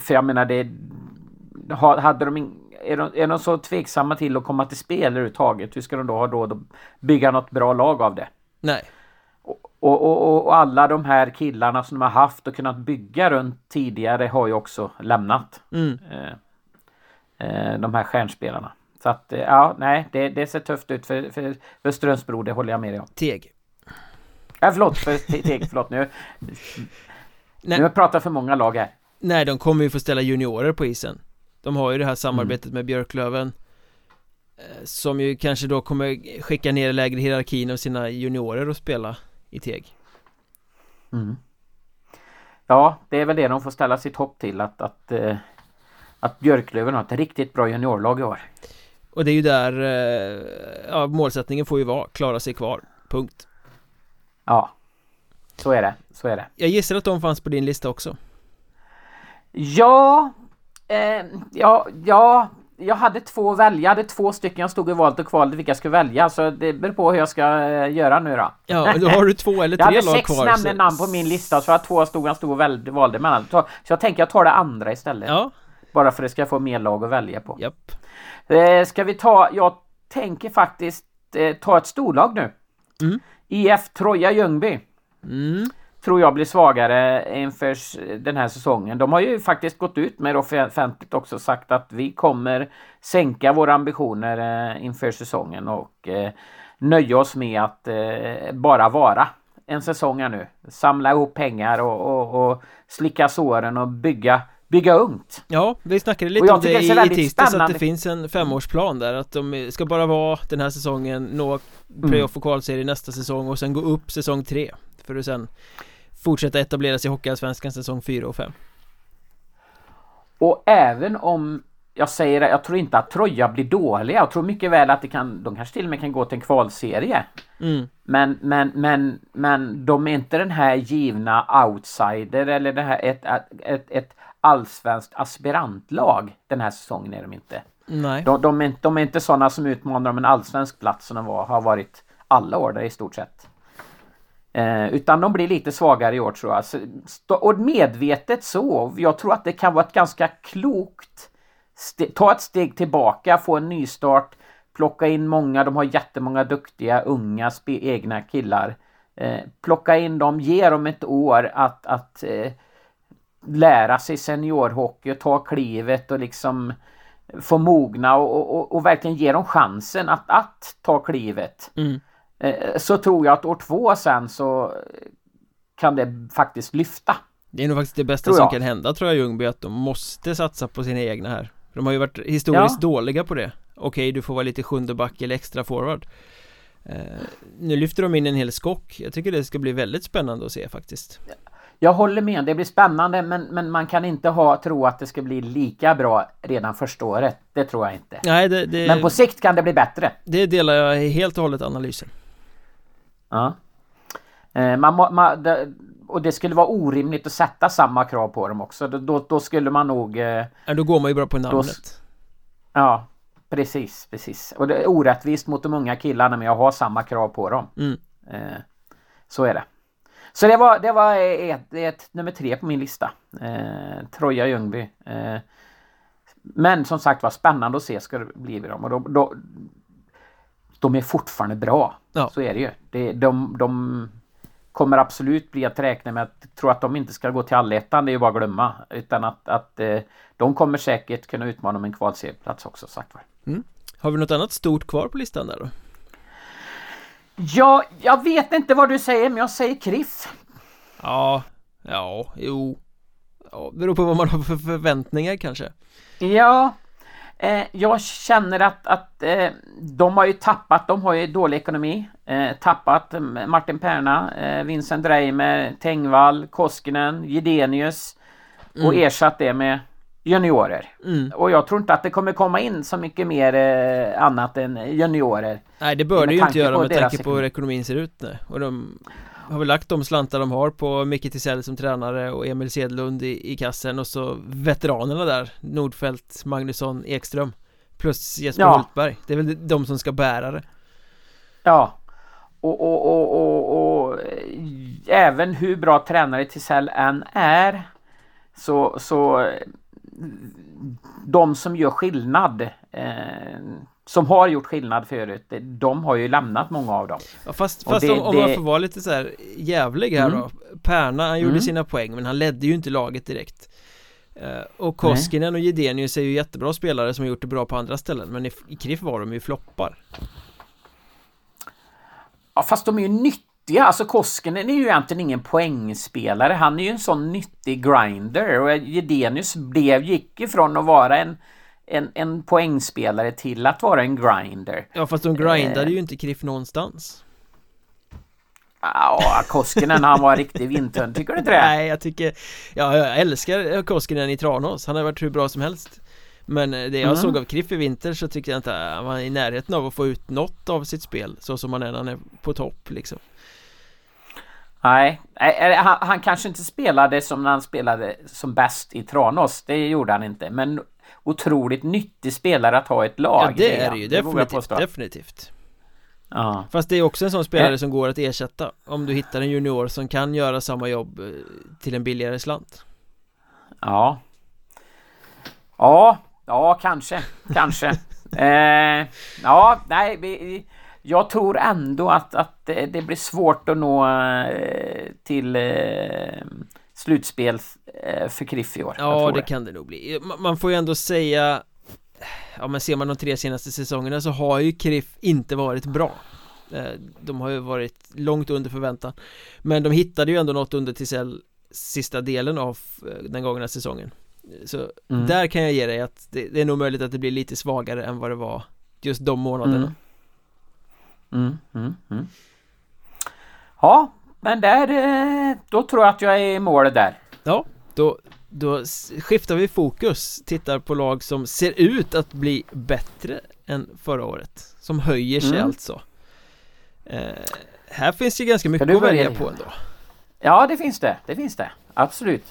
för jag menar det... Hade de in, är, de, är de så tveksamma till att komma till spel överhuvudtaget? Hur ska de då ha råd att bygga något bra lag av det? Nej. Och, och, och, och, alla de här killarna som de har haft och kunnat bygga runt tidigare har ju också lämnat. Mm. Eh, eh, de här stjärnspelarna. Så att ja, nej, det, det ser tufft ut för, för, för Strömsbro, det håller jag med dig om. Teg. Ja, förlåt, för, Teg, förlåt nu. Nej. Nu har pratat för många lag här. Nej, de kommer ju få ställa juniorer på isen. De har ju det här samarbetet mm. med Björklöven. Eh, som ju kanske då kommer skicka ner lägre hierarkin av sina juniorer och spela i Teg. Mm. Ja, det är väl det de får ställa sitt hopp till att, att, eh, att Björklöven har ett riktigt bra juniorlag i år. Och det är ju där eh, ja, målsättningen får ju vara, klara sig kvar, punkt. Ja, så är det, så är det. Jag gissar att de fanns på din lista också. Ja, eh, ja, ja, jag hade två att välja, jag hade två stycken jag stod i valet och kvalade vilka jag skulle välja så det beror på hur jag ska eh, göra nu då. Ja, då har du två eller tre lag kvar. Jag hade sex namn, namn på min lista så jag två stod jag stod och valde, valde mellan. Så jag tänker jag tar det andra istället. Ja. Bara för att det ska få mer lag att välja på. Japp. Eh, ska vi ta, jag tänker faktiskt eh, ta ett storlag nu. Mm. IF Troja Ljungby. Mm. Tror jag blir svagare inför den här säsongen. De har ju faktiskt gått ut med offentligt också sagt att vi kommer sänka våra ambitioner eh, inför säsongen och eh, nöja oss med att eh, bara vara en säsong här nu. Samla ihop pengar och, och, och slicka såren och bygga bygga ungt. Ja, vi snackade lite om det, det i, i tisdags att det finns en femårsplan där att de ska bara vara den här säsongen, nå playoff och kvalserie nästa säsong och sen gå upp säsong tre för att sen fortsätta etablera sig i Hockeyallsvenskan säsong 4 och 5. Och även om jag säger jag tror inte att Troja blir dåliga. Jag tror mycket väl att det kan, de kanske till och med kan gå till en kvalserie. Mm. Men, men, men, men de är inte den här givna outsider eller det här ett, ett, ett, ett allsvenskt aspirantlag den här säsongen är de inte. Nej. De, de, är, inte- de är inte sådana som utmanar om en allsvensk plats som de var, har varit alla år där i stort sett. Eh, utan de blir lite svagare i år tror jag. Så, och medvetet så. Jag tror att det kan vara ett ganska klokt ta ett steg tillbaka, få en nystart, plocka in många, de har jättemånga duktiga unga egna killar. Eh, plocka in dem, ge dem ett år att, att eh, lära sig seniorhockey och ta klivet och liksom få mogna och, och, och verkligen ge dem chansen att, att ta klivet. Mm. Eh, så tror jag att år två sen så kan det faktiskt lyfta. Det är nog faktiskt det bästa som kan hända tror jag Ljungby att de måste satsa på sina egna här. De har ju varit historiskt dåliga på det. Okej, du får vara lite sjunde back eller extra forward. Eh, Nu lyfter de in en hel skock. Jag tycker det ska bli väldigt spännande att se faktiskt Jag håller med, det blir spännande men, men man kan inte ha, tro att det ska bli lika bra redan första året. Det tror jag inte. Nej, det, det, Men på sikt kan det bli bättre. det delar jag helt och hållet analysen Ja. Eh, man, man, det, och det skulle vara orimligt att sätta samma krav på dem också. Då, då, då skulle man nog... Eh, ja, Då går man ju bara på namnet ja, precis, precis. Och det är orättvist mot de unga killarna men jag har samma krav på dem. mm. Eh, så är det. Så det var, det var ett, ett, nummer tre på min lista. Eh, Troja Ljungby. Eh, men som sagt var spännande att se ska det bli med dem. Och då, då, de är fortfarande bra. Ja. Så är det ju. Det, de, de kommer absolut bli att räkna med att tro att de inte ska gå till allettan, det är ju bara att glömma. Utan att, att eh, de kommer säkert kunna utmana om en kvalserieplats också sagt var. Har vi något annat stort kvar på listan där då? Ja, jag vet inte vad du säger men jag säger Kriff. Ja, ja, jo ja, Beror på vad man har för förväntningar kanske Ja, eh, jag känner att, att eh, de har ju tappat, de har ju dålig ekonomi. Eh, tappat Martin Perna, eh, Vincent Reimer, Tengvall, Koskinen, Gidenius och ersatt det med juniorer. mm. Och jag tror inte att det kommer komma in så mycket mer eh, annat än juniorer. Nej det bör det ju inte göra med tanke på hur ekonomi. ekonomin ser ut nu Och de har väl lagt de slantar de har på Micke Tisell som tränare och Emil Sedlund i, i kassen och så veteranerna där Nordfeldt, Magnusson, Ekström Plus Jesper Ja. Hultberg Det är väl de som ska bära det Ja. Och, och, och, och, och eh, även hur bra tränare Tisell än är så, så de som gör skillnad eh, som har gjort skillnad förut, de har ju lämnat många av dem. ja, Fast, fast det- om, om man det- får vara lite så här jävlig här Mm. då Perna, han gjorde Mm. sina poäng men han ledde ju inte laget direkt Eh, Och Koskinen och Gidenius är ju jättebra spelare som har gjort det bra på andra ställen Men i, i KRIF var de ju floppar Ja, fast de är ju nyttiga. Alltså Koskinen är ju egentligen ingen poängspelare. Han är ju en sån nyttig grinder. Och Gedenius blev, gick ifrån att vara en, en, en poängspelare till att vara en grinder. Ja fast de grindade Eh. ju inte KRIF någonstans Ja, Koskinen han var riktig vindtund. Tycker du inte det? Nej jag tycker Ja jag älskar Koskinen i Tranås Han har varit hur bra som helst Men eh, det jag Mm. såg av Kriff i vinter så tycker jag inte han var i närheten av att få ut något av sitt spel Så som han är när han är på topp liksom Nej, han, han kanske inte spelade som när han spelade som bäst i Tranås. Det gjorde han inte. Men otroligt nyttig spelare att ha ett lag. Ja det är det ju jag definitivt, definitivt Ja. Fast det är också en sån spelare Eh. som går att ersätta Om du hittar en junior som kan göra samma jobb eh, till en billigare slant Ja. Ja, ja kanske, kanske. eh, ja, nej, vi, jag tror ändå att, att det det blir svårt att nå eh, till eh, slutspel eh, för Kriff i år. Ja tror det kan det nog bli. Ma- Man får ju ändå säga Ja men ser man de tre senaste säsongerna så har ju KRIF inte varit bra. De har ju varit långt under förväntan. Men de hittade ju ändå något under Tisell sista delen av den gångna säsongen. Så Mm. där kan jag ge dig att det, det är nog möjligt att det blir lite svagare än vad det var just de månaderna. Mm, mm, mm. Ja, men där, eh, då tror jag att jag är i mål där. Ja, då, då skiftar vi fokus Tittar på lag som ser ut att bli bättre än förra året Som höjer sig Mm. alltså eh, Här finns ju ganska mycket att välja på ändå Ja, det finns det. Det finns det. Absolut.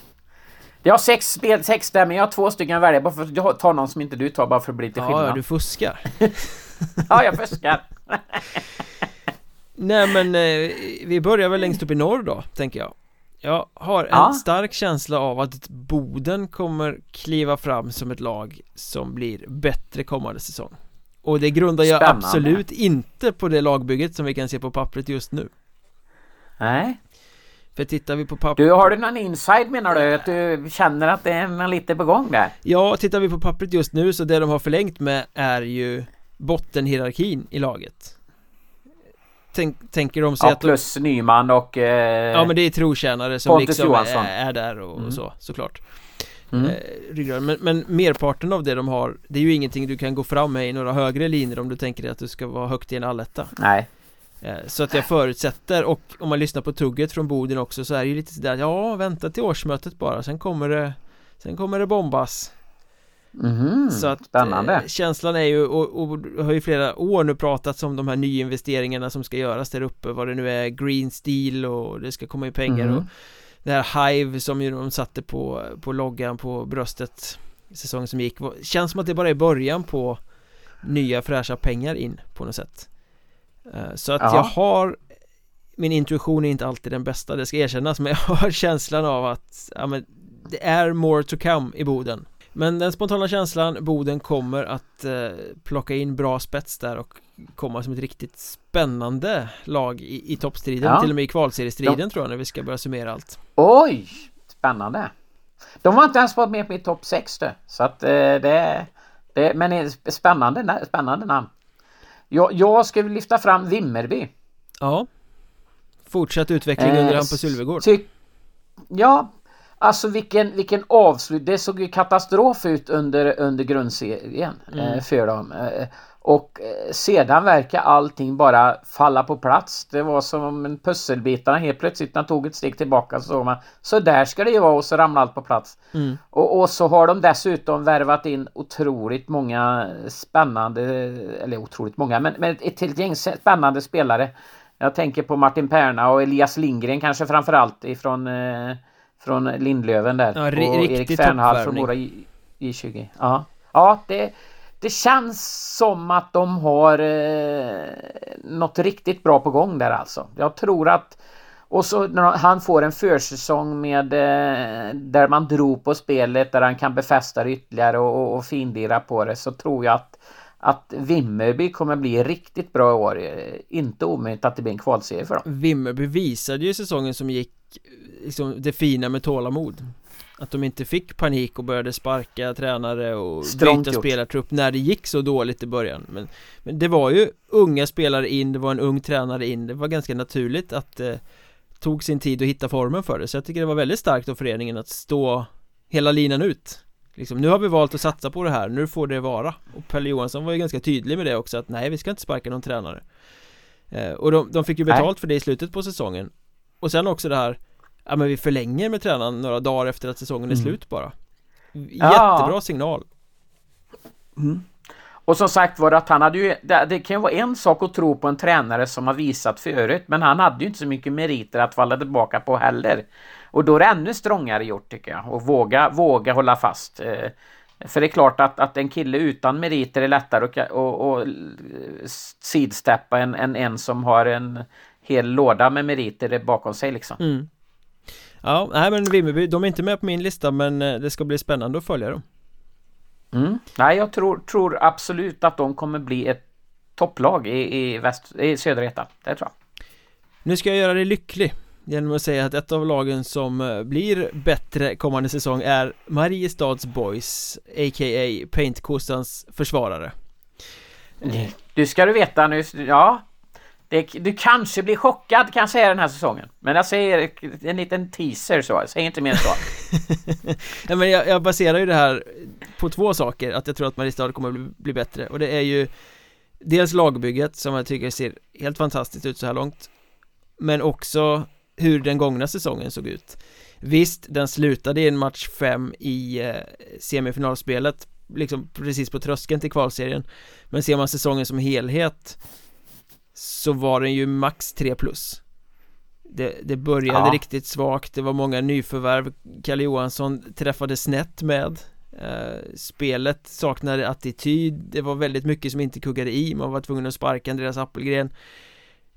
Jag har sex, spel, sex där, men jag har två stycken att välja på för jag tar någon som inte du tar bara för att bli lite skillnad. Ja, du fuskar. ja, jag fuskar. Nej men eh, vi börjar väl längst upp i norr då, tänker jag Jag har en Ja. stark känsla av att Boden kommer kliva fram som ett lag som blir bättre kommande säsong Och det grundar jag Spännande. absolut inte på det lagbygget som vi kan se på pappret just nu Nej. För tittar vi på pappret Du, har du någon inside menar du? Att du känner att det är lite på gång där? Ja, tittar vi på pappret just nu så det de har förlängt med är ju bottenhierarkin i laget Tänk, Tänker de sig Ja, att de plus Nyman och... Eh, Ja men det är trotjänare som Pontus liksom Johansson. är, är där och, Mm. och så, såklart mm. eh, men, men merparten av det de har Det är ju ingenting du kan gå fram med i några högre linjer om du tänker dig att du ska vara högt i en alletta Nej. eh, Så att jag förutsätter och om man lyssnar på tugget från Boden också så är det ju lite sådär Ja, vänta till årsmötet bara Sen kommer det Sen kommer det bombas Mhm, Så att Spännande. eh, känslan är ju och, och har ju flera år nu pratats om de här nyinvesteringarna som ska göras där uppe Vad det nu är Green Steel och det ska komma in pengar Mhm. och Det här Hive som ju de satte på, på loggan på bröstet Säsongen som gick Känns som att det bara är början på Nya fräscha pengar in på något sätt Eh, Så att Ja. jag har Min intuition är inte alltid den bästa, det ska erkännas Men jag har känslan av att ja, men, Det är more to come i Boden Men den spontana känslan, Boden kommer att eh, plocka in bra spets där och komma som ett riktigt spännande lag i, i toppstriden, Ja. till och med i kvalseriestriden tror jag när vi ska börja summera allt Oj! Spännande. De var inte ens varit med på mitt topp 6 du. Så att eh, det, det... Men det är spännande, na- spännande namn. Jag, jag skulle lyfta fram Vimmerby. Ja Fortsatt utveckling Eh, under Hampus Ulvegård Ty, ja, alltså vilken, vilken avslut. Det såg ju katastrof ut under, under grundserien eh, Mm. för dem. Eh, och eh, sedan verkar allting bara falla på plats. Det var som om en pusselbitarna helt plötsligt när de tog ett steg tillbaka så såg man så där ska det ju vara och så ramlade allt på plats. mm. Och, och så har de dessutom värvat in otroligt många spännande, eller otroligt många, men, men ett helt gäng spännande spelare. Jag tänker på Martin Perna och Elias Lindgren kanske framförallt ifrån eh, från Lindlöven där. Ja, och Erik Fernhall från våra J- J20. Ja, ja det, det känns som att de har eh, något riktigt bra på gång där alltså. Jag tror att och så när han får en försäsong med eh, där man drog på spelet, där han kan befästa det ytterligare och, och, och findira på det så tror jag att att Vimmerby kommer bli riktigt bra i år. Eh, Inte omöjligt att det blir en kvalserie för dem. Vimmerby visade ju säsongen som gick liksom det fina med tålamod. Att de inte fick panik och började sparka tränare och Strångt byta gjort. spelartrupp när det gick så dåligt i början. Men, men det var ju unga spelare in, det var en ung tränare in. Det var ganska naturligt att det tog sin tid att hitta formen för det. Så jag tycker det var väldigt starkt av föreningen att stå hela linan ut. Liksom, nu har vi valt att satsa på det här, nu får det vara. Och Pelle Johansson var ju ganska tydlig med det också att nej vi ska inte sparka någon tränare. Eh, Och de, de fick ju Nej. betalt för det i slutet på säsongen Och sen också det här Ja men vi förlänger med tränaren några dagar efter att säsongen är Mm. slut bara Ja. Jättebra signal Och som sagt var att han hade ju, det, det kan ju vara en sak att tro på en tränare som har visat förut, men han hade ju inte så mycket meriter att falla tillbaka på heller. Och då är det ännu strångare gjort tycker jag, och våga, våga hålla fast. Eh, För det är klart att, att en kille utan meriter är lättare att och, och sidsteppa än, än en som har en hel låda med meriter bakom sig liksom. mm. Ja, nej men Vimmerby, de är inte med på min lista men eh, det ska bli spännande att följa dem Mm. Nej, jag tror, tror absolut att de kommer bli ett topplag i, i, väst, i södra ettan. Det tror jag. Nu ska jag göra dig lycklig Genom att säga att ett av lagen som eh, blir bättre kommande säsong är Mariestads Boys A.k.a. Paintkostans försvarare Du ska du veta nu, ja. Det, du kanske blir chockad kan jag säga den här säsongen. Men jag säger en liten teaser så, jag säger inte mer än så. Nej men jag, jag baserar ju det här på två saker. Att jag tror att Mariestad kommer bli, bli bättre. Och det är ju Dels lagbygget som jag tycker ser helt fantastiskt ut så här långt Men också hur den gångna säsongen såg ut. Visst, den slutade i en match 5 i eh, semifinalspelet Liksom precis på tröskeln till kvalserien. Men ser man säsongen som helhet så var den ju max 3 plus. Det, det började ja. riktigt svagt, det var många nyförvärv. Kalle Johansson träffade snett med eh, Spelet saknade attityd, det var väldigt mycket som inte kuggade i, man var tvungen att sparka Andreas Appelgren.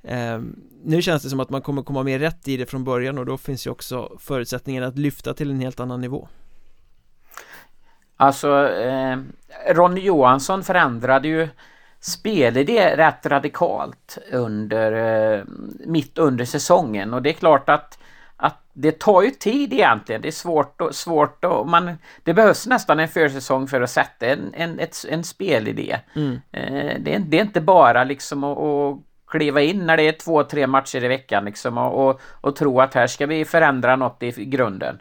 Eh, Nu känns det som att man kommer komma mer rätt i det från början och då finns ju också förutsättningen att lyfta till en helt annan nivå. Alltså eh, Ronny Johansson förändrade ju spelidé rätt radikalt under eh, mitt under säsongen och det är klart att att det tar ju tid egentligen. Det är svårt och svårt och man, det behövs nästan en försäsong för att sätta en, en, ett, en spelidé. Mm. Eh, det, är, det är inte bara liksom att, att kliva in när det är två, tre matcher i veckan liksom och, och, och tro att här ska vi förändra något i grunden.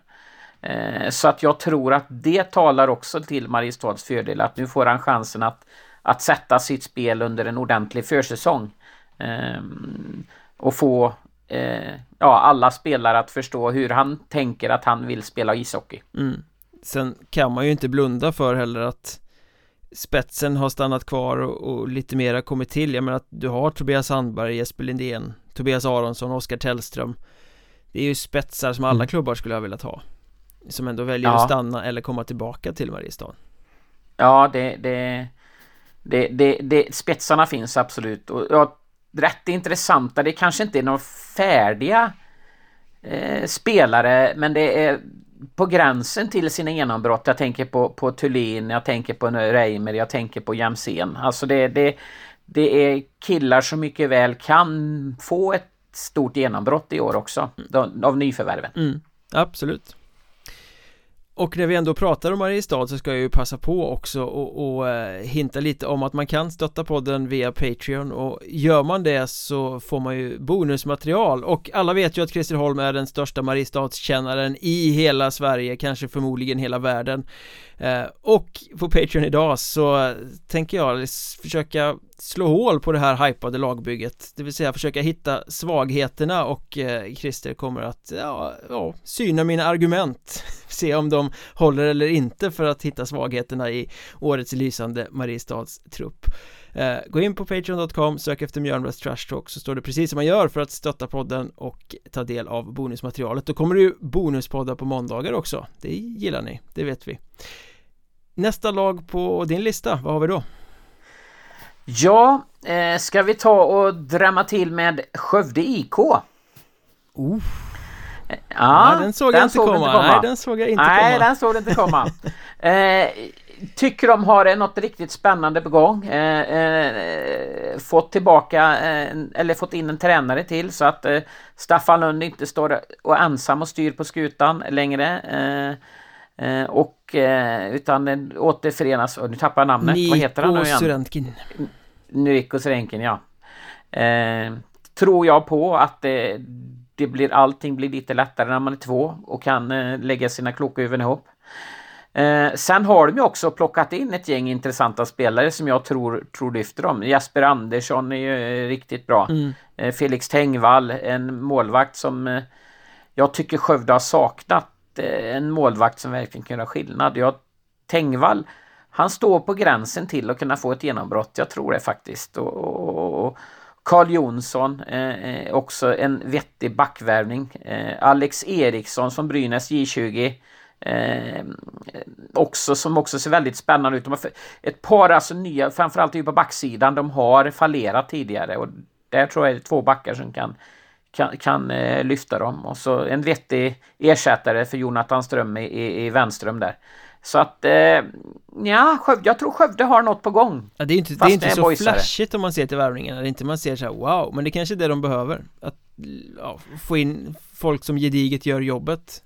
Eh, så att jag tror att det talar också till Mariestads fördel att nu får han chansen att, att sätta sitt spel under en ordentlig försäsong. Eh, och få eh, ja, alla spelare att förstå hur han tänker att han vill spela ishockey. Mm. Sen kan man ju inte blunda för heller att spetsen har stannat kvar och, och lite mera kommit till. Jag menar att du har Tobias Sandberg, Jesper Lindén, Tobias Aronsson, Oskar Tellström. Det är ju spetsar som alla mm. klubbar skulle ha velat ha. Som ändå väljer ja. att stanna eller komma tillbaka till Mariestad. Ja, det, det, det, det, det spetsarna finns absolut. Och jag rätt intressanta. Det kanske inte är några färdiga eh, spelare men det är på gränsen till sina genombrott. Jag tänker på, på Thulin, jag tänker på Reimer, jag tänker på Jamsen. Alltså det, det, det är killar som mycket väl kan få ett stort genombrott i år också. Av nyförvärven. Mm, absolut. Och när vi ändå pratar om Mariestad så ska jag ju passa på också och, och eh, hinta lite om att man kan stötta podden via Patreon. Och gör man det så får man ju bonusmaterial. Och alla vet ju att Christer Holm är den största Mariestadskännaren i hela Sverige, kanske förmodligen hela världen. Eh, och på Patreon idag så tänker jag försöka slå hål på det här hypade lagbygget. Det vill säga försöka hitta svagheterna och eh, Christer kommer att ja, ja, syna mina argument. Se om de håller eller inte för att hitta svagheterna i årets lysande Mariestads trupp. Eh, Gå in på Patreon.com, sök efter Mjölnbergs Trash Talk så står det precis som man gör för att stötta podden och ta del av bonusmaterialet. Då kommer det ju bonuspoddar på måndagar också. Det gillar ni, det vet vi. Nästa lag på din lista, vad har vi då? Ja, eh, ska vi ta och drämma till med Skövde IK? Uh. Ja, Nej, den såg den jag inte, komma. inte komma. Nej, den såg jag inte Nej, komma. Nej, den såg inte komma. eh, tycker de har något riktigt spännande på gång. Eh, eh, fått tillbaka, eh, eller fått in en tränare till så att eh, Staffan Lund inte står och ensam och styr på skutan längre. Eh, Eh, och eh, utan återförenas, och nu tappar jag namnet, Niko vad heter han nu igen? Surentkin. Niko Surenkin, ja. Eh, tror jag på att det, det, blir, allting blir lite lättare när man är två och kan eh, lägga sina kloka huvuden ihop. Eh, sen har de ju också plockat in ett gäng intressanta spelare som jag tror, tror lyfter dem. Jesper Andersson är ju eh, riktigt bra. Mm. Eh, Felix Tengvall, en målvakt som eh, jag tycker Skövde har saknat en målvakt som verkligen kan göra skillnad. Jag, Tengvall, han står på gränsen till att kunna få ett genombrott. Jag tror det faktiskt. Och, och, och Carl Jonsson, eh, eh, också en vettig backvärvning. Eh, Alex Eriksson från Brynäs J20. Eh, också som också ser väldigt spännande ut. De har ett par alltså nya, framförallt på backsidan, de har fallerat tidigare och där tror jag det är två backar som kan kan, kan eh, lyfta dem. Och så en vettig ersättare för Jonathan Ström i, i, i Vänström där. Så att, eh, ja, Skövde, jag tror Skövde har något på gång. Ja, det är inte, det är inte så boysare. flashigt om man ser till värvningarna, det är inte man ser så här, wow, men det är kanske är det de behöver. Att ja, få in folk som gediget gör jobbet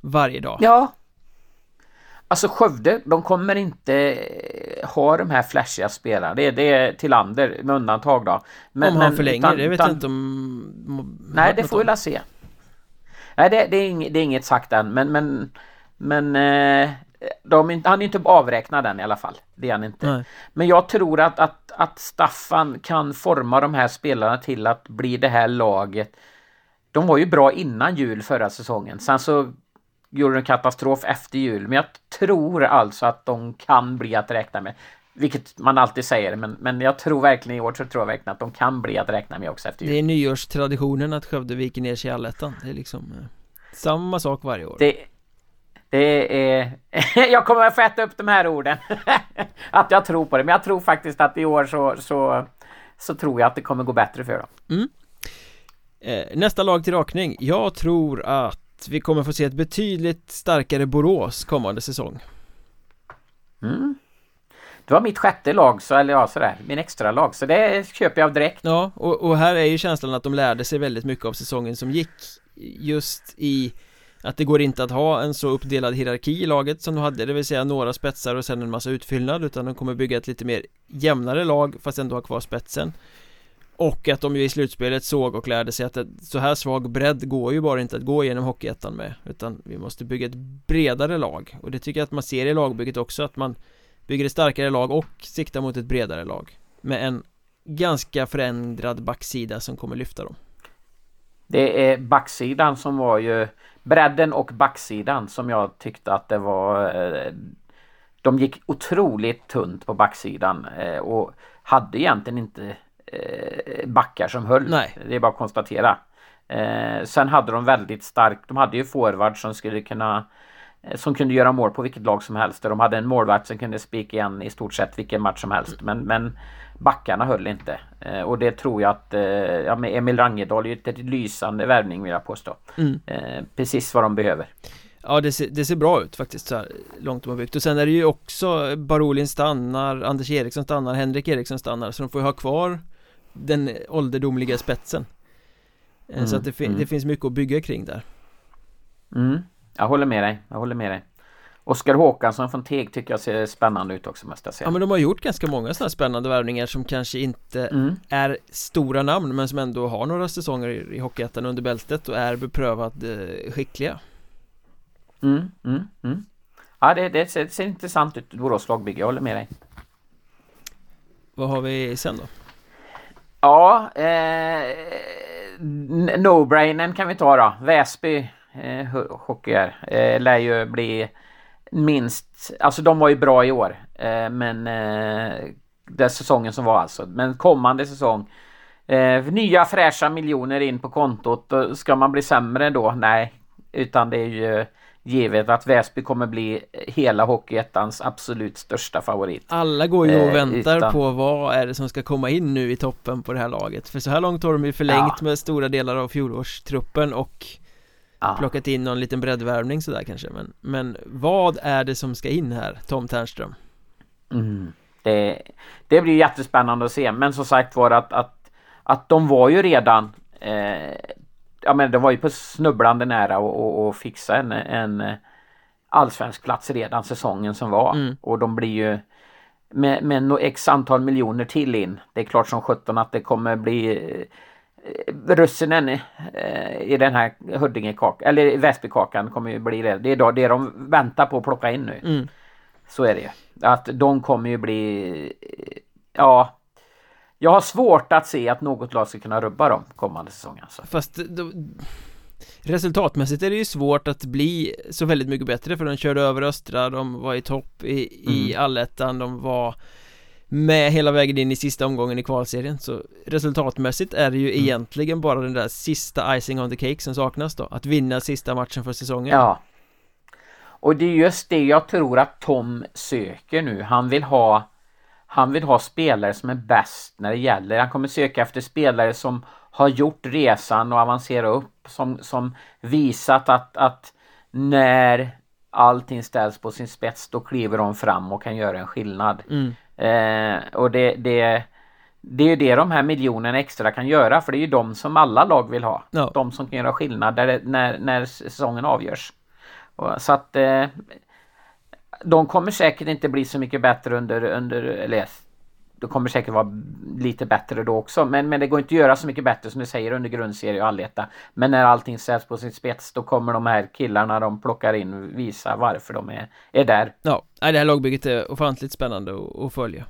varje dag. Ja, Alltså Skövde, de kommer inte eh, ha de här flashiga spelarna. Det, det är Tillander med undantag då. Men, om han förlänger, utan, det vet jag inte om... Nej, det får vi väl se. Nej, det, det, är inget, det är inget sagt än, men... Men, men eh, de, han är inte avräknad än i alla fall. Det är han inte. Nej. Men jag tror att, att, att Staffan kan forma de här spelarna till att bli det här laget. De var ju bra innan jul förra säsongen. Sen så gjorde en katastrof efter jul. Men jag tror alltså att de kan bli att räkna med. vilket man alltid säger, men, men jag tror verkligen i år så tror jag verkligen att de kan bli att räkna med också efter jul. Det är nyårstraditionen att Skövde viker ner sig i allettan. Det är liksom eh, samma sak varje år. Det, det är... jag kommer att få äta upp de här orden. att jag tror på det, men jag tror faktiskt att i år så, så, så tror jag att det kommer gå bättre för dem. Mm. Eh, nästa lag till rakning. Jag tror att vi kommer få se ett betydligt starkare Borås kommande säsong. Mm. Det var mitt sjätte lag, så, eller ja sådär, min extra lag så det köper jag direkt. Ja, och, och här är ju känslan att de lärde sig väldigt mycket av säsongen som gick just i att det går inte att ha en så uppdelad hierarki i laget som de hade, det vill säga några spetsar och sen en massa utfyllnad utan de kommer bygga ett lite mer jämnare lag fast ändå ha kvar spetsen. Och att de ju i slutspelet såg och lärde sig att så här svag bredd går ju bara inte att gå igenom Hockeyettan med Utan vi måste bygga ett bredare lag. Och det tycker jag att man ser i lagbygget också att man Bygger ett starkare lag och siktar mot ett bredare lag. Med en ganska förändrad backsida som kommer lyfta dem. Det är backsidan som var ju Bredden och backsidan som jag tyckte att det var eh, De gick otroligt tunt på backsidan eh, och hade egentligen inte eh, backar som höll. Nej. Det är bara att konstatera. Sen hade de väldigt starkt, de hade ju forward som skulle kunna som kunde göra mål på vilket lag som helst. De hade en målvakt som kunde spika igen i stort sett vilken match som helst. Men, men backarna höll inte. Eh, och det tror jag att eh, ja, med Emil Rangedal är ett lysande värvning vill jag påstå. Mm. Eh, precis vad de behöver. Ja det ser, det ser bra ut faktiskt så här långt de har byggt och sen är det ju också Barolin stannar, Anders Eriksson stannar, Henrik Eriksson stannar så de får ju ha kvar den ålderdomliga spetsen mm, Så att det, mm. det, finns mycket att bygga kring där mm. Jag håller med dig, jag håller med dig Oskar Håkansson från Teg tycker jag ser spännande ut också måste jag säga Ja men de har gjort ganska många sådana spännande värvningar som kanske inte mm. är stora namn men som ändå har några säsonger i, i Hockeyettan under bältet och är beprövat eh, skickliga mm, mm, mm. Ja det, det, ser, det ser intressant ut, Borås lagbygge, jag håller med dig Vad har vi sen då? Ja, eh, no-brainen kan vi ta då. Väsby eh, Hockeyar eh, lär ju bli minst, alltså de var ju bra i år. Eh, men eh, den säsongen som var alltså. Men kommande säsong eh, nya fräscha miljoner in på kontot. Ska man bli sämre då? Nej. Utan det är ju Givet att Väsby kommer bli hela Hockeyettans absolut största favorit Alla går ju och eh, väntar utan... på vad är det som ska komma in nu i toppen på det här laget För så här långt har de ju förlängt ja. med stora delar av fjolårstruppen och ja. Plockat in någon liten breddvärvning sådär kanske men, men vad är det som ska in här, Tom Ternström? Mm. Det, det blir jättespännande att se men som sagt var att, att, att de var ju redan eh, ja men de var ju på snubblande nära att fixa en, en allsvensk plats redan säsongen som var. Mm. Och de blir ju med, med x antal miljoner till in. Det är klart som sjutton att det kommer bli russinen eh, i den här Huddingekakan, eller Väsbykakan kommer ju bli det. Det är det de väntar på att plocka in nu. Mm. Så är det ju. Att de kommer ju bli, ja, jag har svårt att se att något lag ska kunna rubba dem kommande säsong alltså. Fast då, Resultatmässigt är det ju svårt att bli så väldigt mycket bättre för de körde över Östra, de var i topp i, i mm. allettan, de var med hela vägen in i sista omgången i kvalserien så resultatmässigt är det ju mm. egentligen bara den där sista icing on the cake som saknas då att vinna sista matchen för säsongen Ja Och det är just det jag tror att Tom söker nu han vill ha han vill ha spelare som är bäst när det gäller. Han kommer söka efter spelare som har gjort resan och avancera upp. Som, som visat att, att när allting ställs på sin spets då kliver de fram och kan göra en skillnad. Mm. Eh, och det, det, det är ju det de här miljonerna extra kan göra för det är ju de som alla lag vill ha. No. De som kan göra skillnad där, när, när säsongen avgörs. Och, så att eh, de kommer säkert inte bli så mycket bättre under, under eller det kommer säkert vara lite bättre då också. Men, men det går inte att göra så mycket bättre som du säger under grundserie och alletta. Men när allting sätts på sin spets då kommer de här killarna de plockar in visa varför de är, är där. Ja, det här lagbygget är ofantligt spännande att, följa.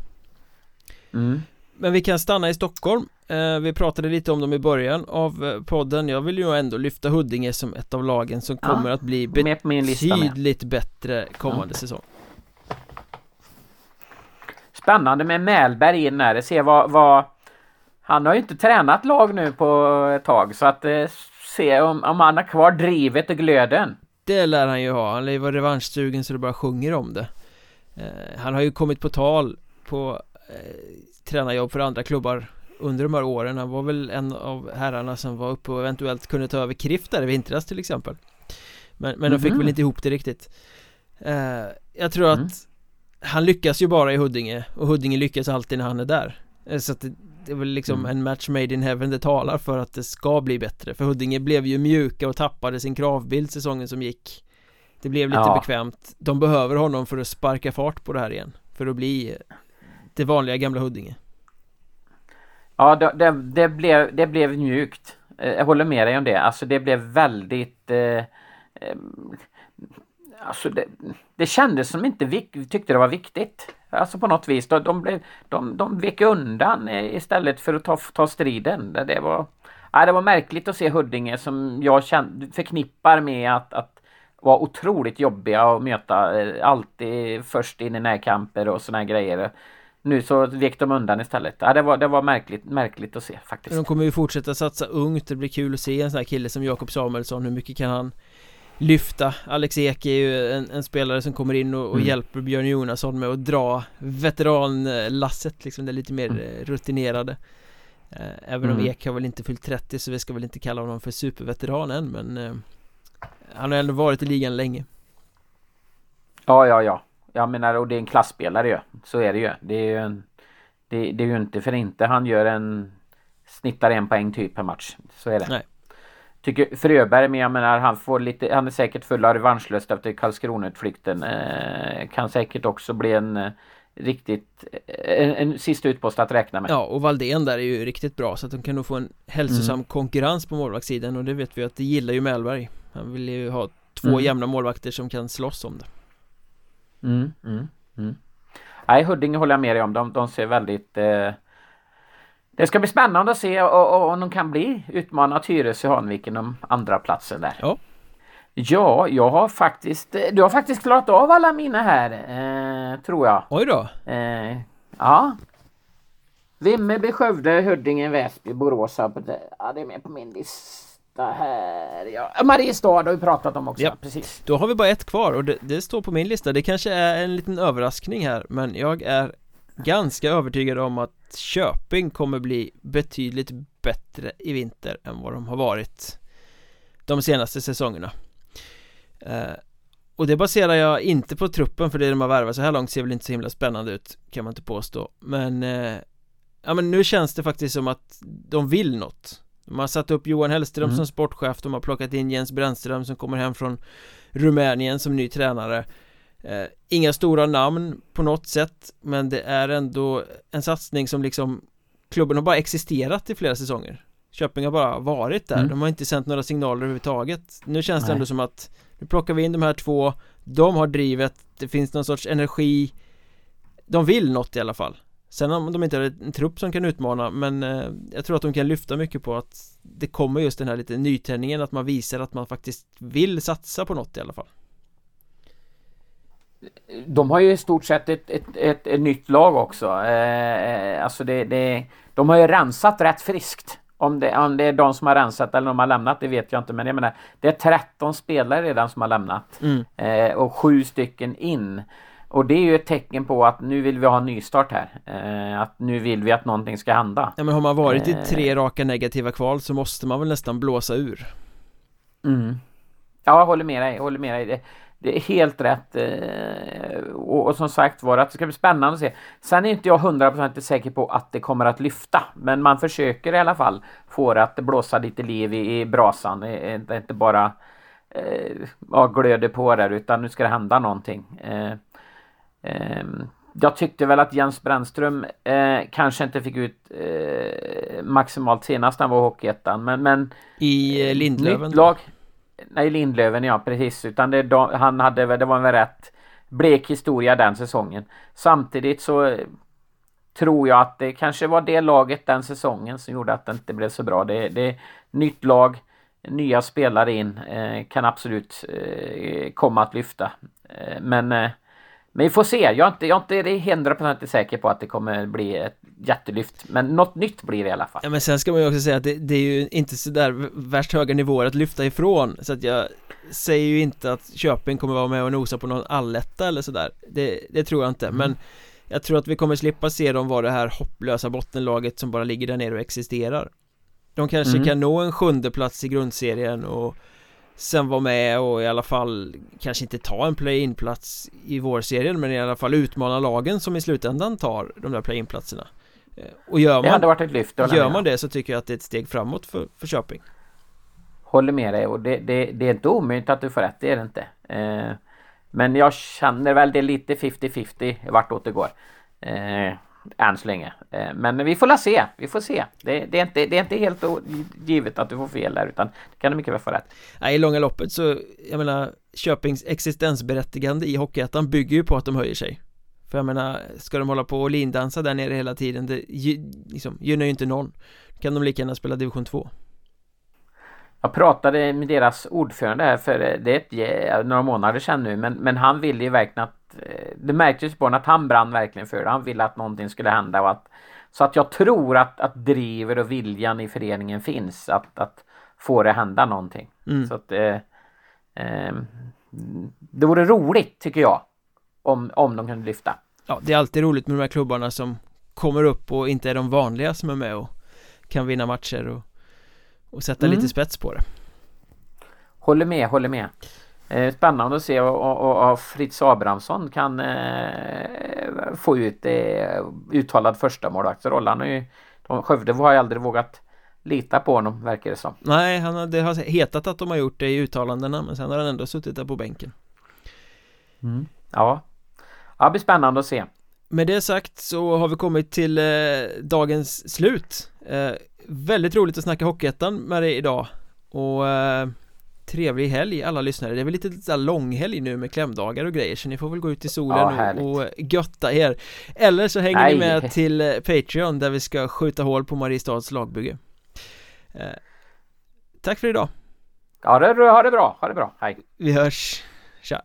Mm. Men vi kan stanna i Stockholm eh, Vi pratade lite om dem i början av eh, podden Jag vill ju ändå lyfta Huddinge som ett av lagen som ja, kommer att bli betydligt bättre kommande ja. säsong spännande med Mälberg in där. Se vad, vad... Han har ju inte tränat lag nu på ett tag så att eh, se om, om han har kvar drivet och glöden. Det lär han ju ha. Han lär ju vara revanschsugen så det bara sjunger om det. Eh, han har ju kommit på tal på eh, tränarjobb för andra klubbar under de här åren Han var väl en av herrarna som var uppe och eventuellt kunde ta över KRIF där i vintras till exempel Men, men mm -hmm. de fick mhm. väl inte ihop det riktigt eh, Jag tror mm. att Han lyckas ju bara i Huddinge och Huddinge lyckas alltid när han är där eh, Så att det, det är väl liksom mm. en match made in heaven det talar för att det ska bli bättre För Huddinge blev ju mjuka och tappade sin kravbild säsongen som gick Det blev lite ja. bekvämt De behöver honom för att sparka fart på det här igen För att bli det vanliga gamla Huddinge Ja, det, det, det, blev, det blev mjukt. Eh, jag håller med dig om det. Alltså det blev väldigt... Eh, eh, alltså det, det kändes som inte vi tyckte det var viktigt. Alltså på något vis. De, de, blev, de, de vek undan istället för att ta, ta striden. Det var, ja, det var märkligt att se Huddinge som jag kände, förknippar med att, att vara otroligt jobbiga att möta. Eh, alltid först in i närkamper och såna här grejer. Nu så vek de undan istället. Ja, det var, det var märkligt, märkligt att se faktiskt. De kommer ju fortsätta satsa ungt. Det blir kul att se en sån här kille som Jakob Samuelsson. Hur mycket kan han lyfta? Alex Ek är ju en, en spelare som kommer in och, och mm. hjälper Björn Jonasson med att dra veteranlasset liksom. Det är lite mer mm. Eh, rutinerade. Eh, även mm. om Ek har väl inte fyllt 30 så vi ska väl inte kalla honom för superveteran än men Han har ändå varit i ligan länge. Ja, ja, ja. Jag menar, och det är en klassspelare ju. Så är det ju. Det är ju, en, det, det är ju inte för inte han gör en... Snittar en poäng typ per match. Så är det. Nej. Tycker Fröberg, men jag menar han får lite... Han är säkert full av revanschlust efter Karlskrona-utflykten. Eh, kan säkert också bli en eh, riktigt en, en sista utpost att räkna med. Ja, och Valdén där är ju riktigt bra så att de kan nog få en hälsosam mm. konkurrens på målvaktssidan och det vet vi att det gillar ju Mellberg. Han vill ju ha två mm. jämna målvakter som kan slåss om det. Mm, mm, mm. Nej, Huddinge håller jag med dig om. De, de ser väldigt... Eh, det ska bli spännande att se om de kan bli utmana Tyresö Hanviken om andra platsen där. Ja. Ja, jag har faktiskt... Du har faktiskt klarat av alla mina här, eh, tror jag. Oj då. Eh, ja. Vimmerby, Skövde, Huddinge, Väsby, Borås. Ja, det är med på min lista här, ja. Mariestad har vi pratat om också, ja. precis. Då har vi bara ett kvar och det, det, står på min lista. Det kanske är en liten överraskning här, men jag är ganska övertygad om att Köping kommer bli betydligt bättre i vinter än vad de har varit de senaste säsongerna. Eh, och det baserar jag inte på truppen för det de har värvat så här långt ser väl inte så himla spännande ut kan man inte påstå men eh, Ja men nu känns det faktiskt som att de vill något de har satt upp Johan Hellström mm. som sportchef De har plockat in Jens Brännström som kommer hem från Rumänien som ny tränare eh, Inga stora namn på något sätt Men det är ändå en satsning som liksom Klubben har bara existerat i flera säsonger Köping har bara varit där, mm. de har inte sänt några signaler överhuvudtaget Nu känns Nej. det ändå som att Nu plockar vi in de här två De har drivet, det finns någon sorts energi De vill något i alla fall Sen om de inte har en trupp som kan utmana men eh, jag tror att de kan lyfta mycket på att det kommer just den här lite nytändningen att man visar att man faktiskt vill satsa på något i alla fall. De har ju i stort sett ett, ett, ett, ett nytt lag också. Eh, eh, alltså det, det, de har ju rensat rätt friskt. Om det, om det är de som har rensat eller de har lämnat, det vet jag inte. Men jag menar, det är 13 spelare redan som har lämnat. Mm. Eh, och sju stycken in. Och det är ju ett tecken på att nu vill vi ha en nystart här. Eh, att nu vill vi att någonting ska hända. Ja men har man varit i tre eh. raka negativa kval så måste man väl nästan blåsa ur. Mm. Ja, jag håller med dig. Jag håller med dig. Det, det är helt rätt. Eh, och, och, som sagt var att det ska bli spännande att se. Sen är inte jag hundraprocentigt säker på att det kommer att lyfta. Men man försöker i alla fall få det att blåsa lite liv i, i brasan. Det är inte bara eh, ja, glöder på där utan nu ska det hända någonting. Eh, jag tyckte väl att Jens Brännström eh, kanske inte fick ut eh, maximalt senast han var i Hockeyettan men, men I eh, Lindlöven? Lag, nej, Lindlöven ja precis. Utan det, han hade, det var en rätt blek historia den säsongen. Samtidigt så eh, tror jag att det kanske var det laget den säsongen som gjorde att det inte blev så bra. Det, det nytt lag, nya spelare in, eh, kan absolut eh, komma att lyfta. Eh, men Men vi får se. Jag är inte, jag är inte hundraprocentigt säker på att det kommer bli ett jättelyft. Men något nytt blir det i alla fall. Ja men sen ska man ju också säga att det, det är ju inte sådär värst höga nivåer att lyfta ifrån. Så att jag säger ju inte att Köping kommer vara med och nosa på någon alletta eller sådär. Det, det tror jag inte. Mm. Men jag tror att vi kommer slippa se dem vara det här hopplösa bottenlaget som bara ligger där nere och existerar. De kanske mm. kan nå en sjunde plats i grundserien och sen vara med och i alla fall kanske inte ta en play-in-plats i vårserien men i alla fall utmana lagen som i slutändan tar de där play-in-platserna. Eh, och gör man, det hade varit ett lyft Gör man det så tycker jag att det är ett steg framåt för, för Köping. Håller med dig och det, det, det är inte omöjligt att du får rätt, det är det inte. Eh, Men jag känner väl det lite 50-50 vartåt det går. Eh, än så länge. Eh, men vi får la se. Vi får se. Det, det, är inte, det är inte helt givet att du får fel där utan det kan du mycket väl få rätt. Nej, i långa loppet så, jag menar, Köpings existensberättigande i Hockeyettan bygger ju på att de höjer sig. För jag menar, ska de hålla på och lindansa där nere hela tiden, det liksom, gynnar ju inte någon. Kan de lika gärna spela division 2. Jag pratade med deras ordförande här för eh, det är några månader sedan nu men, men han ville ju verkligen att Eh, det märktes på att han brann verkligen för det. Han ville att någonting skulle hända och att så att jag tror att, att driver och viljan i föreningen finns att, att få det hända någonting. Mm. Så att eh, eh, det vore roligt tycker jag om, om de kunde lyfta. Ja, det är alltid roligt med de här klubbarna som kommer upp och inte är de vanliga som är med och kan vinna matcher och, och sätta mm. lite spets på det. Håller med, håller med. Eh, spännande att se och, Fritz Abrahamsson kan eh, få ut eh, uttalad första målvaktsroll. Han är ju, de, Skövde har ju aldrig vågat lita på honom verkar det som. Nej, han har, det har hetat att de har gjort det i uttalandena men sen har han ändå suttit där på bänken. Mm. Ja. Ja, det blir spännande att se. Med det sagt så har vi kommit till eh, dagens slut. Eh, väldigt roligt att snacka Hockeyettan med dig idag. Och eh, trevlig helg alla lyssnare. Det är väl lite så långhelg nu med klämdagar och grejer så ni får väl gå ut i solen ja, och, och götta er. Eller så hänger Nej. ni med till eh, Patreon där vi ska skjuta hål på Mariestads lagbygge. Eh, Tack för idag. Ja, det, ha det bra, ha det bra, hej. Vi hörs, tja